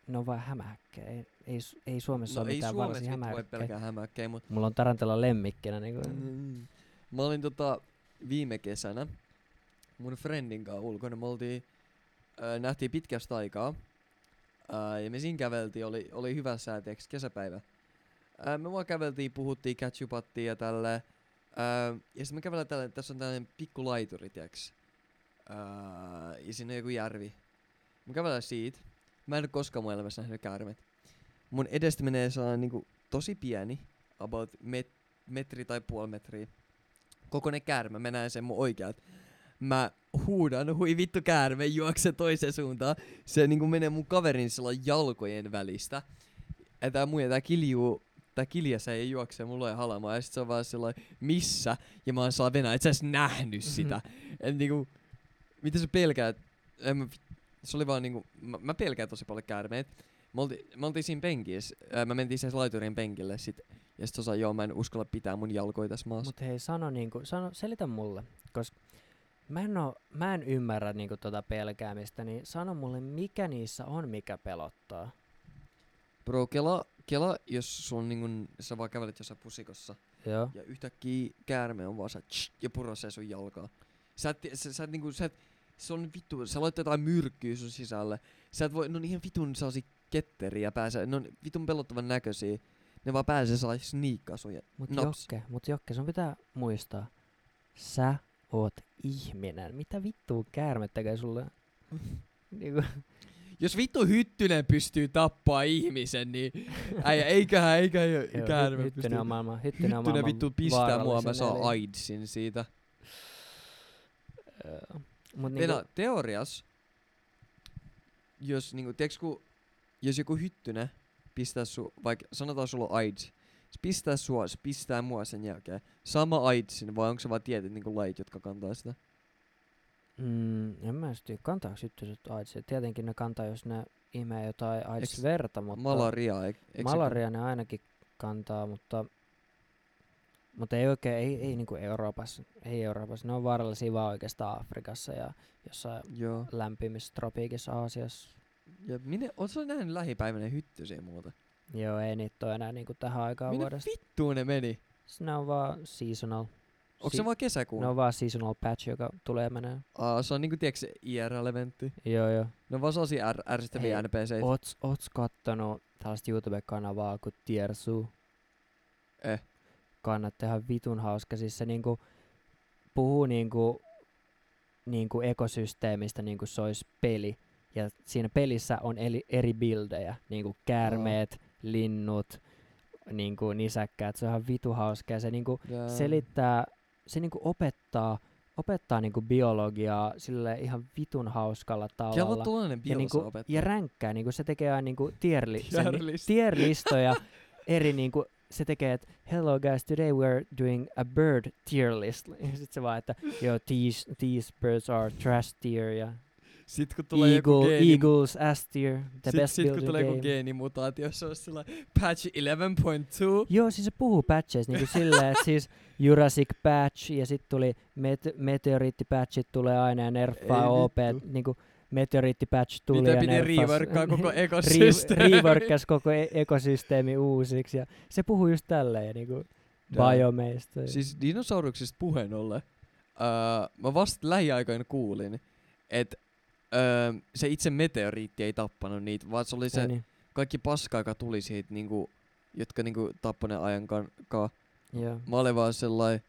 ne on vain hämähäkkejä, ei, ei, ei Suomessa No ole ei mitään Suomessa varsinaisia vittu voi hämähäkkejä. pelkää hämähäkkejä, mut Mulla on tarantella lemmikkinä, niin kuin, Mm. Mä olin tota viime kesänä mun friendin kanssa ulkona. Me oltiin, äh, nähtiin pitkästä aikaa. Äh, ja me siinä käveltiin, oli, oli hyvä sääteeksi kesäpäivä. Äh, me vaan käveltiin, puhuttiin, catchupattiin ja tälle. Äh, ja sitten me kävellään tälle, tässä on tällainen pikku laituri, tiiäks. Äh, ja siinä on joku järvi. Me kävellään siitä. Mä en oo koskaan mun elämässä nähnyt käärmet. Mun edestä menee sellainen niinku tosi pieni, about met, metri tai puoli metriä. Kokoinen käärme, mä näen sen mun oikeat. Mä huudan, hui vittu käärme, juokse toiseen suuntaan. Se niinku menee mun kaverin sillä jalkojen välistä. Ja tää muija, tää kiljuu, tää kiljassa ei juokse mulla ei halamaan. Ja sit se on vaan sellainen, missä? Ja mä oon sellainen venä, et sä edes nähnyt sitä. Et niinku, mitä sä pelkäät? En mä, se oli vaan niinku, mä, mä pelkään tosi paljon käärmeet. Me oltiin, me oltiin siinä penkissä, ää, mä mentiin sen laiturin penkille sit, ja sit osa, joo mä en uskalla pitää mun jalkoja tässä maassa. Mut hei, sano niinku, sano, selitä mulle, koska mä en, oo, mä en ymmärrä niinku tota pelkäämistä, niin sano mulle, mikä niissä on, mikä pelottaa. Bro, kela, kela, jos sun niinku, sä vaan kävelet jossain pusikossa, Joo. ja yhtäkkiä käärme on vaan sä, tsch, ja purosee sun jalkaa. Sä et, sä, sä et niinku, sä et, se on vittu, sä laitat jotain myrkkyä sun sisälle. Sä et voi, ne on ihan vitun sellaisia ketteriä pääsee, ne on vitun pelottavan näköisiä. Ne vaan pääsee sellaisia sniikkaa sun ja Mut Nops. Jokke, mut Jokke, sun pitää muistaa, sä oot ihminen. Mitä vittua käärme tekee sulle? niinku, Jos vittu hyttynen pystyy tappaa ihmisen, niin äijä, eiköhän, eiköhän käärme hy- hyttynen on maailman, hyttynen on maailman vittu pistää mua, mä saan. AIDSin siitä. Joo. Mut niinku, teorias, jos niinku, tiiäks ku, jos joku hyttynen pistää su, vaikka sanotaan sulla on AIDS, se pistää sua, se pistää mua sen jälkeen. Sama AIDSin, vai onko se vaan tietyt niinku lajit, jotka kantaa sitä? Mm, en mä tiedä, kantaako hyttyset AIDS? Tietenkin ne kantaa, jos ne imee jotain AIDS-verta, mutta Malaria, eik, eik malaria ne ainakin kantaa, mutta, mutta ei oikein, ei, ei niinku Euroopassa, ei Euroopassa. Ne on vaarallisia vaan oikeastaan Afrikassa ja jossain joo. lämpimissä tropiikissa Aasiassa. Ja minne, oot sä nähnyt lähipäivänä hyttysiä muuta? Joo, ei niitä ole enää niinku tähän aikaan Minne vuodesta. vittuun ne meni? S- Ne on vaan seasonal. Onko Si- se vaan kesäkuun? Ne on vaan seasonal patch, joka tulee ja menee. Aa, se on niinku, tiiäks, IRL-eventti. Joo, joo. Ne on vaan sellaisia är, ärsyttäviä Hei, NPCitä. Oots, oots kattonut tällaista YouTube-kanavaa kuin Tiersu? Eh. Kannattaa ihan vitun hauska. Siis se niinku puhuu niinku, niinku ekosysteemistä niinku se olisi peli. Ja siinä pelissä on eli, eri bildejä, niinku käärmeet, linnut, niinku nisäkkäät. Se on ihan vitu hauska. Ja se niinku Jaa. selittää, se niinku opettaa, opettaa niinku biologiaa sille ihan vitun hauskalla tavalla. tuollainen Ja, biologia niinku, opettaja. ja ränkkää, niinku se tekee aina niinku tierli, Tierlist. tierlistoja eri niinku, se tekee, että hello guys, today we're doing a bird tier list. Ja sit se vaan, että yo, these, these birds are trash tier ja Sit kun tulee joku eagle, geeni, eagles S tier, the sit, best sit kun tulee joku game. geenimutaatio, se on sillä patch 11.2. Joo, siis se puhuu patcheista niinku silleen, että siis Jurassic patch ja sitten tuli met- meteoriittipatchit tulee aina ja nerfaa Ei OP, vittu. niinku meteoriittipatch tuli Niitä ja piti reworkkaa koko ekosysteemi. reworkkas koko e- ekosysteemi uusiksi ja se puhuu just tälleen ja niinku biomeista. Siis dinosauruksista puheen ollen, öö, mä vasta lähiaikoina kuulin, että öö, se itse meteoriitti ei tappanut niitä, vaan se oli se niin, kaikki paska, joka tuli siitä, niinku, jotka niinku tappoi ne ajan kanssa. joo. Mä olin vaan sellainen,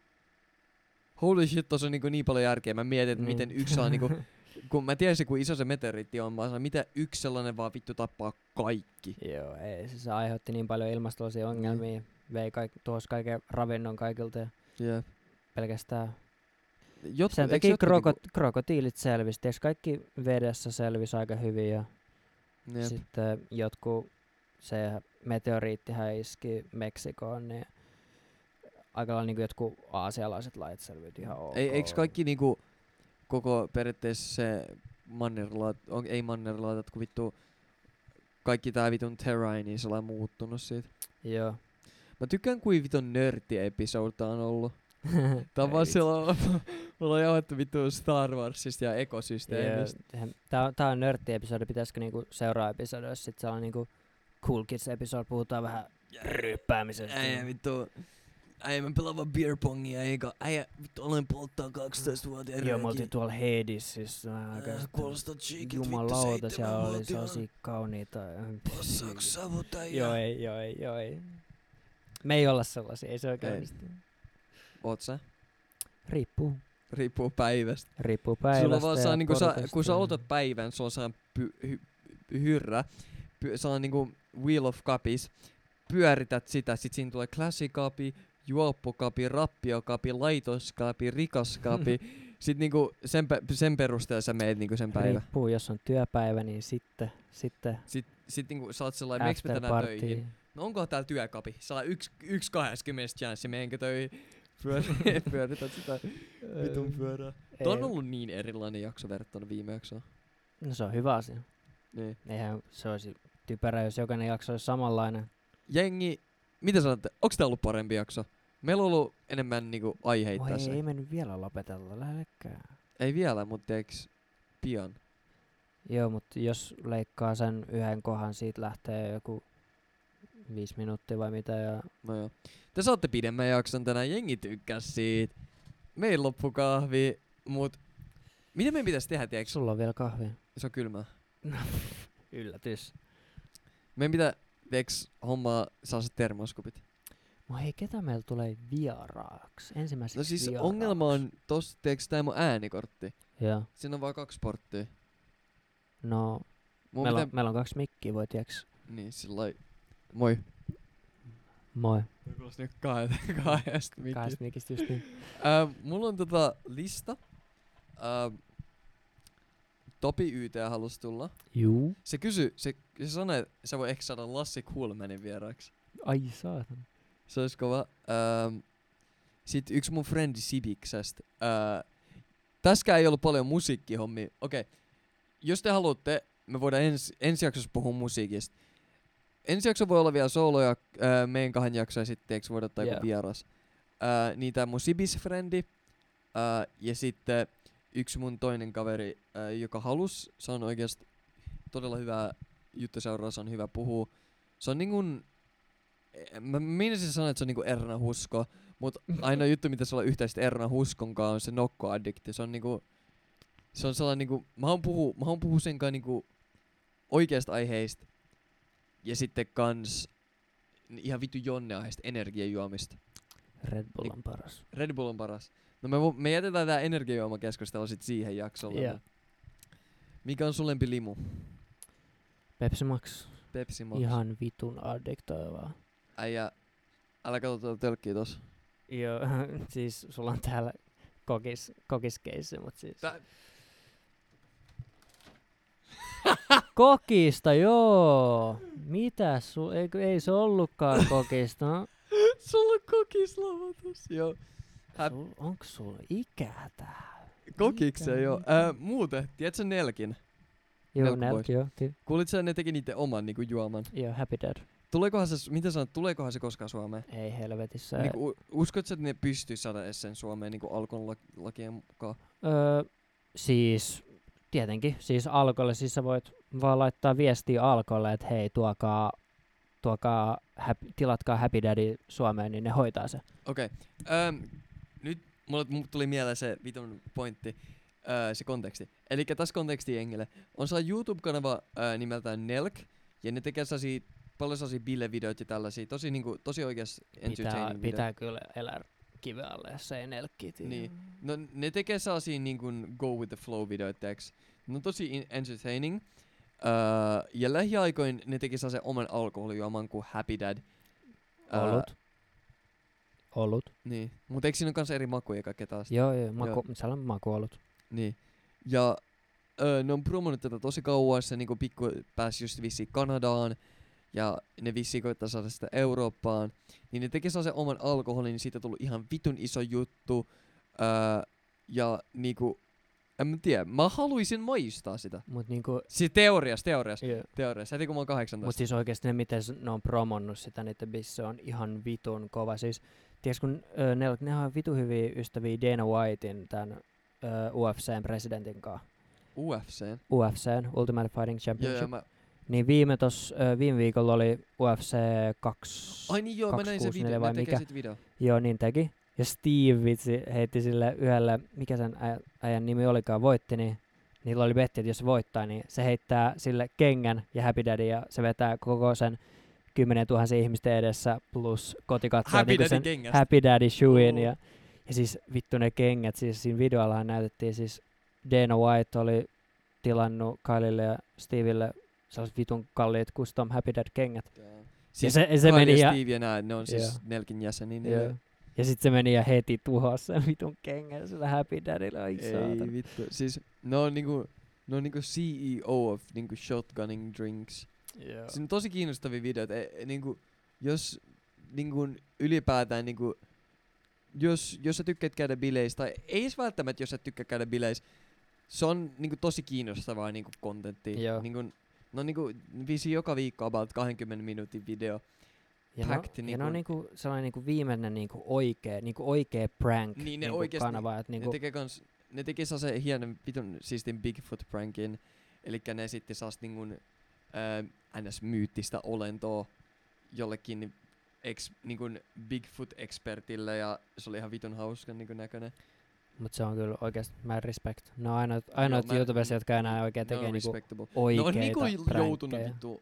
holy shit, tossa on niinku niin paljon järkeä. Mä mietin, että Niin. miten yksi saa niinku, kun mä tiesin, kuin iso se meteoriitti on, mä sanoin, mitä yksi sellainen vaan vittu tappaa kaikki. Joo, ei, siis se aiheutti niin paljon ilmastollisia ongelmia, vei kaik, tuossa kaiken ravinnon kaikilta ja Yeah. pelkästään Jotkut, Sen takia kroko, krokotiilit selvisi. Eiks kaikki vedessä selvisi aika hyvin ja Niinku, jep. sitten jotkut, se meteoriittihän iski Meksikoon, niin aika lailla niin jotkut aasialaiset lait selviytyi ihan ok. Ei, eiks kaikki niinku koko periaatteessa se mannerlaat, on, ei mannerlaatat, kun vittu kaikki tää vitun terrain, niin se on muuttunut siitä. Joo. Mä tykkään kuin vitun nörtti episodta on ollut. Tää on vaan Ei silloin, me ollaan jauhettu vittu Star Warsista ja ekosysteemistä. eihän- Tää on, tää on nörtti-episodi, pitäisikö niinku seuraa episodissa sit sellainen niinku Cool Kids episode, puhutaan vähän ryppäämisestä. Äijä vittu, äijä mä pelaan vaan beer pongia, eikä äijä vittu olen polttaa 12-vuotiaan Joo, me oltiin tuolla Hadesissa vähän aikaa sitten. Kuulostaa cheekit vittu Jumalauta, siellä oli sellaisia kauniita. Passaako savuta Joo, ei, joo, ei, joo, ei. Me ei olla sellaisia, ei se oikein Ei. Oot sä? Riippuu. Riippuu päivästä. Riippuu päivästä Sulla vaan saa niinku, porukasta kun sä aloitat päivän, sulla on saa py, hy, hyrrä, py, saa niinku Wheel of Cupis, pyörität sitä, sit siinä tulee Classic Cupi, juoppokapi, rappiokapi, laitoskapi, rikaskapi, sit niinku sen, sen perusteella sä meet niinku sen päivän. Riippuu, jos on työpäivä, niin sitten, sitten Sit, sit niinku sä oot sellainen, miksi me tänään töihin? No onko täällä työkapi? Saa yksi, yksi 20 chanssi, menenkö töihin? Pyör, pyörität sitä vitun pyörää. Tuo on ollut niin erilainen jakso verrattuna viime jaksoon. No se on hyvä asia. Niin. Eihän se olisi typerä, jos jokainen jakso olisi samanlainen. Jengi, mitä sanotte? Onko tää ollut parempi jakso? Meillä on ollut enemmän niinku aiheita Oi, tässä. ei mennyt vielä lopetella lähellekään. Ei vielä, mutta eiks pian? Joo, mutta jos leikkaa sen yhden kohan, siitä lähtee joku viisi minuuttia vai mitä. Ja No joo. Te saatte pidemmän jakson tänään, jengi tykkäs siitä. Meillä loppu kahvi, mut mitä meidän pitäisi tehdä, tiedätkö? sulla on vielä kahvia. Se on kylmää. Yllätys. Meidän pitää, tiedätkö, hommaa saa se termoskopit. No hei, ketä meillä tulee vieraaksi? Ensimmäiseksi No siis vieraaksi. ongelma on tossa, tiedätkö, tää mun äänikortti. Joo. Siinä on vaan kaksi porttia. No, Mun meillä on, meillä on kaksi mikkiä, voi tiiäks. niin sillai, moi. Moi. Kuulosti nyt kahdesta, kahdesta mikistä. Kahdesta mikistä just niin. Äh, mulla on tota lista. Äh, Topi YT halusi tulla. Juu. Se kysyi, se, se sanoi, että sä voi ehkä saada Lassi Kulmanin vieraaksi. Ai saatan. Se olisi kova. Ähm, Sitten yksi mun frendi Sibiksestä. Äh, tässäkään ei ollut paljon musiikkihommia. Okei, okay. jos te haluatte, me voidaan ens, ensi jaksossa puhua musiikista. Ensi jakso voi olla vielä sooloja, äh, meidän kahden jakso ja sitten eikö voida ottaa Joo. joku vieras. Äh, niin tää mun Sibis-frendi. Äh, ja sitten yksi mun toinen kaveri, äh, joka halus, se on oikeasti todella hyvä juttu seuraa, se on hyvä puhua. Se on niin kuin, mä meinasin sanoa, että se on niinku Erna Husko, Mut aina juttu, mitä sulla on yhteistä Erna Huskonkaan, on se nokkoaddikti. Se on niinku, se on sellainen niinku, mä haluan puhua, mä haluan puhua sen kanssa niinku oikeasta aiheista. Ja sitten kans ihan vittu jonne aiheista energiajuomista. Red Bull Niin- on paras. Red Bull on paras. No me, vo- me jätetään tää energiajuomakeskustelu sit siihen jaksolle. Joo. Mikä on sun lempi limu? Pepsi Max. Pepsi Max. Ihan vitun addiktoivaa. Äijä, älä katso tuota tölkkiä tossa. Joo, siis sulla on täällä kokis, kokiskeissi, mut siis... Tää- Kokista, joo! Mitä su... Ei, ei se ollutkaan kokista. No, Sulla on kokislava tossa, joo. Häp- sul, onks sulla ikää täällä? Kokikseen joo. Ää, muuten, tiedätkö Nelkin? Joo, Nelk joo. Ky- Kuulit sä, ne teki niiden oman niinku juoman? joo, Happy Dad. Tuleekohan se, mitä sanot, tuleekohan se koskaan Suomeen? Ei helvetissä. Niinku, u- uskotko että ne pystyis saada sen Suomeen niinku Alkon lak- lakien mukaan? Öö, siis, tietenkin. Siis Alkolle, siis sä voit vaan laittaa viestiä Alkolle, että hei, tuokaa, tuokaa happy, tilatkaa Happy Daddy Suomeen, niin ne hoitaa se. Okei. Okay. nyt mulle, tuli mieleen se vitun pointti, öö, se konteksti. Eli tässä konteksti jengille. On saa YouTube-kanava öö, nimeltään Nelk, ja ne tekee sellaisia, paljon sellaisia bilevideoita ja tällaisia, tosi, niinku, tosi oikeas Pitää, entertaining video. pitää kyllä elää alle, jos ei nelkkiä tiedä. Niin. No ne tekee sellaisia niinku go with the flow videoita, teeks. Ne on tosi in- entertaining. Öö, ja lähiaikoin ne teki sellaisen oman alkoholijuoman kuin Happy Dad. Öö, Olut. Olut. Niin. Mutta eikö siinä ole kans eri makuja ja kaikkea taas? Joo, joo, maku, siellä on makuolut. Niin. Ja öö, ne on promonut tätä tosi kauan, se niinku pikku pääsi just vissiin Kanadaan. Ja ne vissiin koittaa saada sitä Eurooppaan. Niin ne teki sellaisen oman alkoholin, niin siitä tullut ihan vitun iso juttu. Öö, ja niinku, en mä tiedä, mä haluaisin maistaa sitä. Mut niinku, Siis teoriassa, teoriassa, joo. teoriassa. Heti kun mä oon 18. Mut siis oikeesti ne, miten ne on promonnut sitä, niiden bisse on ihan vitun kova. Siis, tiiäks kun ö, ne, ne on vitu hyviä ystäviä Dana Whitein, tän ö, UFCn presidentin kanssa. UFC. UFCn, Ultimate Fighting Joo, Championship. joo, mä... Niin viime, tos, viime viikolla oli UFC 2. Ai niin joo, mä näin se 264 video, vai mikä? video. Joo, niin teki. Ja Steve vitsi heitti sille yhdelle, mikä sen äijän nimi olikaan, voitti, niin niillä oli betti, että jos se voittaa, niin se heittää sille kengän ja Happy Daddy ja se vetää koko sen 10 000 ihmisten edessä plus kotikatsojat Happy Daddy sen kengästä. Happy Daddy shoein. Ja, ja siis vittu ne kengät, siis siinä videollahan näytettiin siis Dana White oli tilannut Kylelle ja Stevelle sellaiset vitun kalliit custom Happy Dad kengät. Siis se- se Kyle meni ja- Steve ja nää, ne on siis Joo. Nelkin niin Joo. ne- Ja sitten se meni ja heti tuhosi sen vitun kengän sillä Happy Daddylla. Ai Ei saatana. vittu. Siis ne on niinku, ne on niinku CEO of niinku shotgunning drinks. Joo. Siinä on tosi kiinnostavia videoita. E, e, niinku, jos niinku ylipäätään niinku, jos, jos sä tykkäät käydä bileissä, tai ei edes välttämättä jos sä tykkää käydä bileissä, se on niinku tosi kiinnostavaa niinku kontenttia. Joo. Niinku, no niinku viisi joka viikko about 20 minuutin video. Ja, no, packed ja ne on niinku- niinku sellainen niinku viimeinen niinku oikee, niinku oikee prank Niin, ne niinku oikeesti- kanava. Et Ne niinku, tekee kans, ne teki sellaisen hienon vitun siistin Bigfoot prankin. Eli ne esitti sellaista niinkun ää, ns. myyttistä olentoa jollekin ex, niinkun Bigfoot-expertille ja se oli ihan vitun hauskan niinkun näköinen. Mut se on kyllä oikeesti, mä respect. Ne on ainoat, ainoat mä- YouTubessa, jotka enää oikein tekee niinku oikeita Ne on niinku joutunut vittu,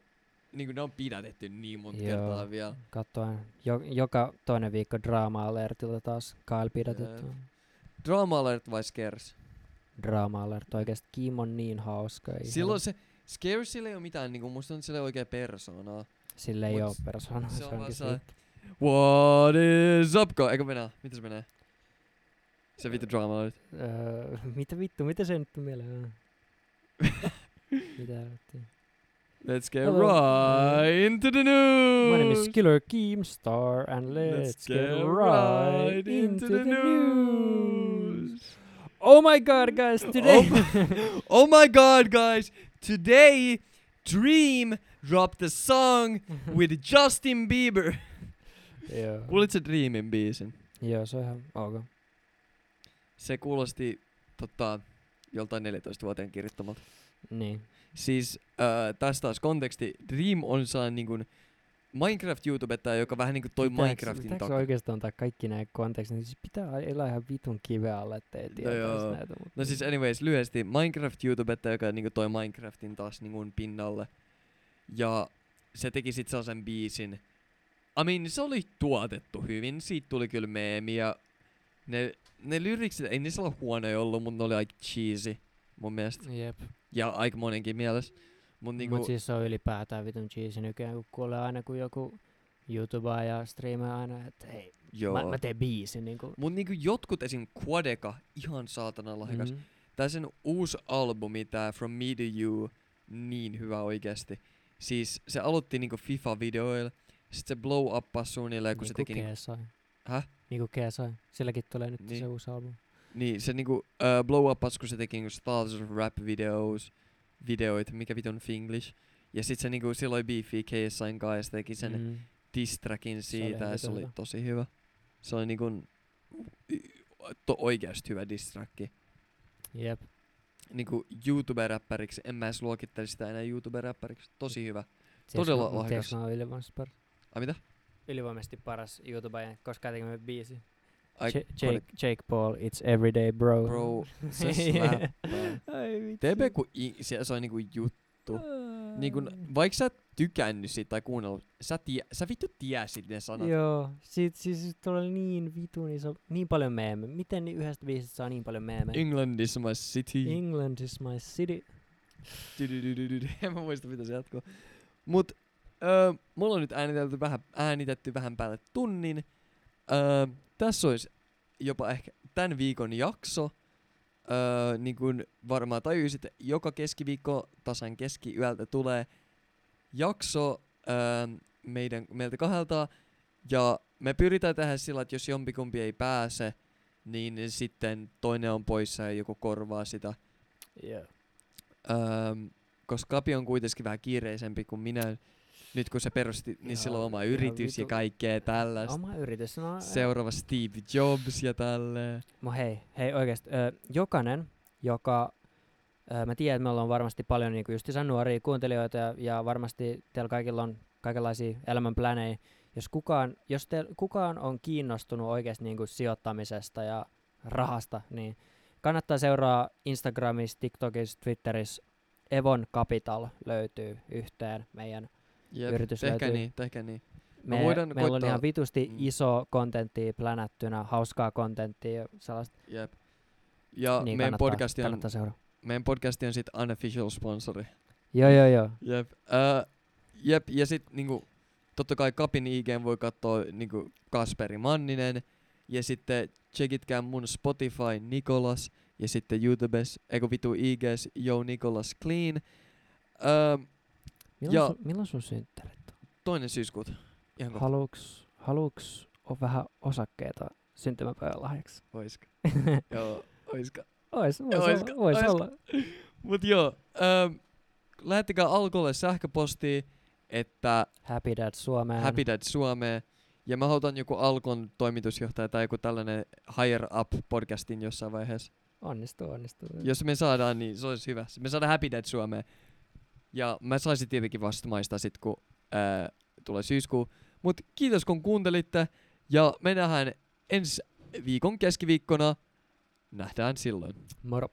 niinku ne on pidätetty niin monta Joo. kertaa vielä. Katsoin, jo, joka toinen viikko Drama Alertilta taas Kyle pidätetty. Jep. Drama alert vai scares? Drama Alert, oikeesti Kim on niin hauska. Silloin se, scares sillä ei oo mitään, niinku musta on sille oikea persoonaa. Sille ei Mut oo persoona, se se, on onkin se- What is up, go? Eikö mennä? Miten se menee? Se vittu drama alert. Öö, mitä vittu, mitä se nyt on mieleen? mitä helvettiä? Let's get Hello. right into the news. My name is Killer Keemstar and let's, get, right into the news. Oh my god guys, today Oh my god, guys! Today, Dream dropped a song with Justin Bieber. Joo. Kuulit sä Dreamin biisin? Joo, se on ihan ok. Se kuulosti tota, joltain 14-vuotiaan kirjoittamalta. Niin. Siis äh, tästä taas konteksti. Dream on sellainen niin kuin, Minecraft-YouTubettaja, joka vähän niinku toi Pitääks- Minecraftin takaa. oikeastaan antaa kaikki näin kontekstin? Siis pitää elää ihan vitun kiveä alle, ettei tietäisi joo. näitä. Mutta No siis anyways, lyhyesti Minecraft-YouTubettaja, joka niinku toi Minecraftin taas niinku pinnalle. Ja se teki sit sellaisen biisin. I mean, se oli tuotettu hyvin, siitä tuli kyllä meemi ja ne, ne lyriksit, ei niissä ole huonoja ollut, mutta ne oli aika cheesy mun mielestä. Jep. Ja aika monenkin mielestä. Mut niinku, Mut siis se on ylipäätään vitun cheesy nykyään, kun kuulee aina kun joku YouTubea ja striimaa aina, että hei, joo. mä, mä teen biisin niinku. Mut niinku jotkut esim. Quadeka, ihan saatana lahjakas. Mhm. Tää sen uusi albumi, tää From Me to You, niin hyvä oikeesti. Siis se aloitti niinku FIFA-videoilla, sit se blow uppasi suunnilleen, kun se teki niinku. Häh? Niinku KSI. Silläkin tulee nyt Niin. se uusi albumi. niin se niinku uh, blow uppasi, kun se teki niinku Stars of Rap videos, videoita, mikä vitun Finglish. Ja sit se niinku silloin beefi KSIn kanssa ja se teki sen mm. Diss trackin Se siitä ja se oli tosi hyvä. Se oli niinku to, oikeasti hyvä diss tracki. Jep. Niinku YouTube-räppäriksi, en mä edes luokittelisi sitä enää YouTube-räppäriksi. Tosi hyvä. Todella lahjakas. tiedätkö mä oon ylivoimaisesti paras? Ai mitä? Ylivoimaisesti paras YouTuber, koska tekemä biisi. Ai, J- Jake, Jake Paul, it's everyday bro. Bro, se. TP kun i, se, se on niinku juttu. Niin kun, vaikka sä et tykännyt siitä tai kuunnellut, sä, tie, sä vittu tiesit ne sanat. Joo, sit, siis tuolla oli niin vitun iso, niin paljon meeme. Miten niin yhdestä biisistä saa niin paljon meeme? England is my city. England is my city. En mä muista mitä se jatkuu. Mut öö, mulla on nyt äänitetty vähän, äänitetty vähän päälle tunnin. Öö, tässä olisi jopa ehkä tämän viikon jakso. Öö, niin kuin varmaan tajuisit, joka keskiviikko tasan keskiyöltä tulee jakso öö, meidän, meiltä kahdelta. Ja me pyritään tehdä sillä, että jos jompikumpi ei pääse, niin sitten toinen on poissa ja joku korvaa sitä. Yeah. Öö, koska Kapi on kuitenkin vähän kiireisempi kuin minä. Nyt kun se perusti, niin Joo, sillä on oma yritys ja vitu- kaikkea tällaista. Oma yritys. No, Seuraava Steve Jobs ja tälleen. Mo hei, hei oikeesti. Ö, jokainen, joka, ö, mä tiedän, että meillä on varmasti paljon niinku justiinsa nuoria kuuntelijoita ja, ja varmasti teillä kaikilla on kaikenlaisia elämänplänejä. Jos kukaan, jos te, kukaan on kiinnostunut oikeasti niinku sijoittamisesta ja rahasta, niin kannattaa seuraa Instagramissa, TikTokissa, Twitterissä. Evon Capital löytyy yhteen meidän Jep, Yritys tehkää löytyy. niin, tehkää niin. me, voidaan meillä on koittaa- ihan vitusti mm. iso kontenttia plänättynä, hauskaa kontenttia ja sellaista. Jep. Ja niin meidän, podcasti on, meidän podcasti on sit unofficial sponsori. Joo, joo, joo. Jep. Uh, jep, ja sit niinku, totta kai Kapin IG voi katsoa niinku Kasperi Manninen. Ja sitten checkitkää mun Spotify Nikolas. Ja sitten YouTubes, eikö vitu IGs, Yo Nikolas Clean. Uh, Milloin, Ja- sun, milloin sun synttärit on? toinen syyskuuta. Ihan. Haluuks, haluuks on vähän osakkeita syntymäpäivän lahjaksi? Oiska. Joo, oiska. Ois, vois, Oisko- olla, vois oisko? olla. Mut joo, ähm, lähettäkää Alkolle sähköpostia, että Happy Dad Suomeen. Happy Dad Suomeen. Ja mä otan joku Alkon toimitusjohtaja tai joku tällainen Higher Up podcastin jossain vaiheessa. Onnistuu, onnistuu. Jos me saadaan, niin se olisi hyvä. Me saadaan Happy Dad Suomeen. Ja mä saisin tietenkin vasta maistaa sit, kun ää, tulee syyskuu. Mut kiitos kun kuuntelitte. Ja me nähdään ensi viikon keskiviikkona. Nähdään silloin. Moro.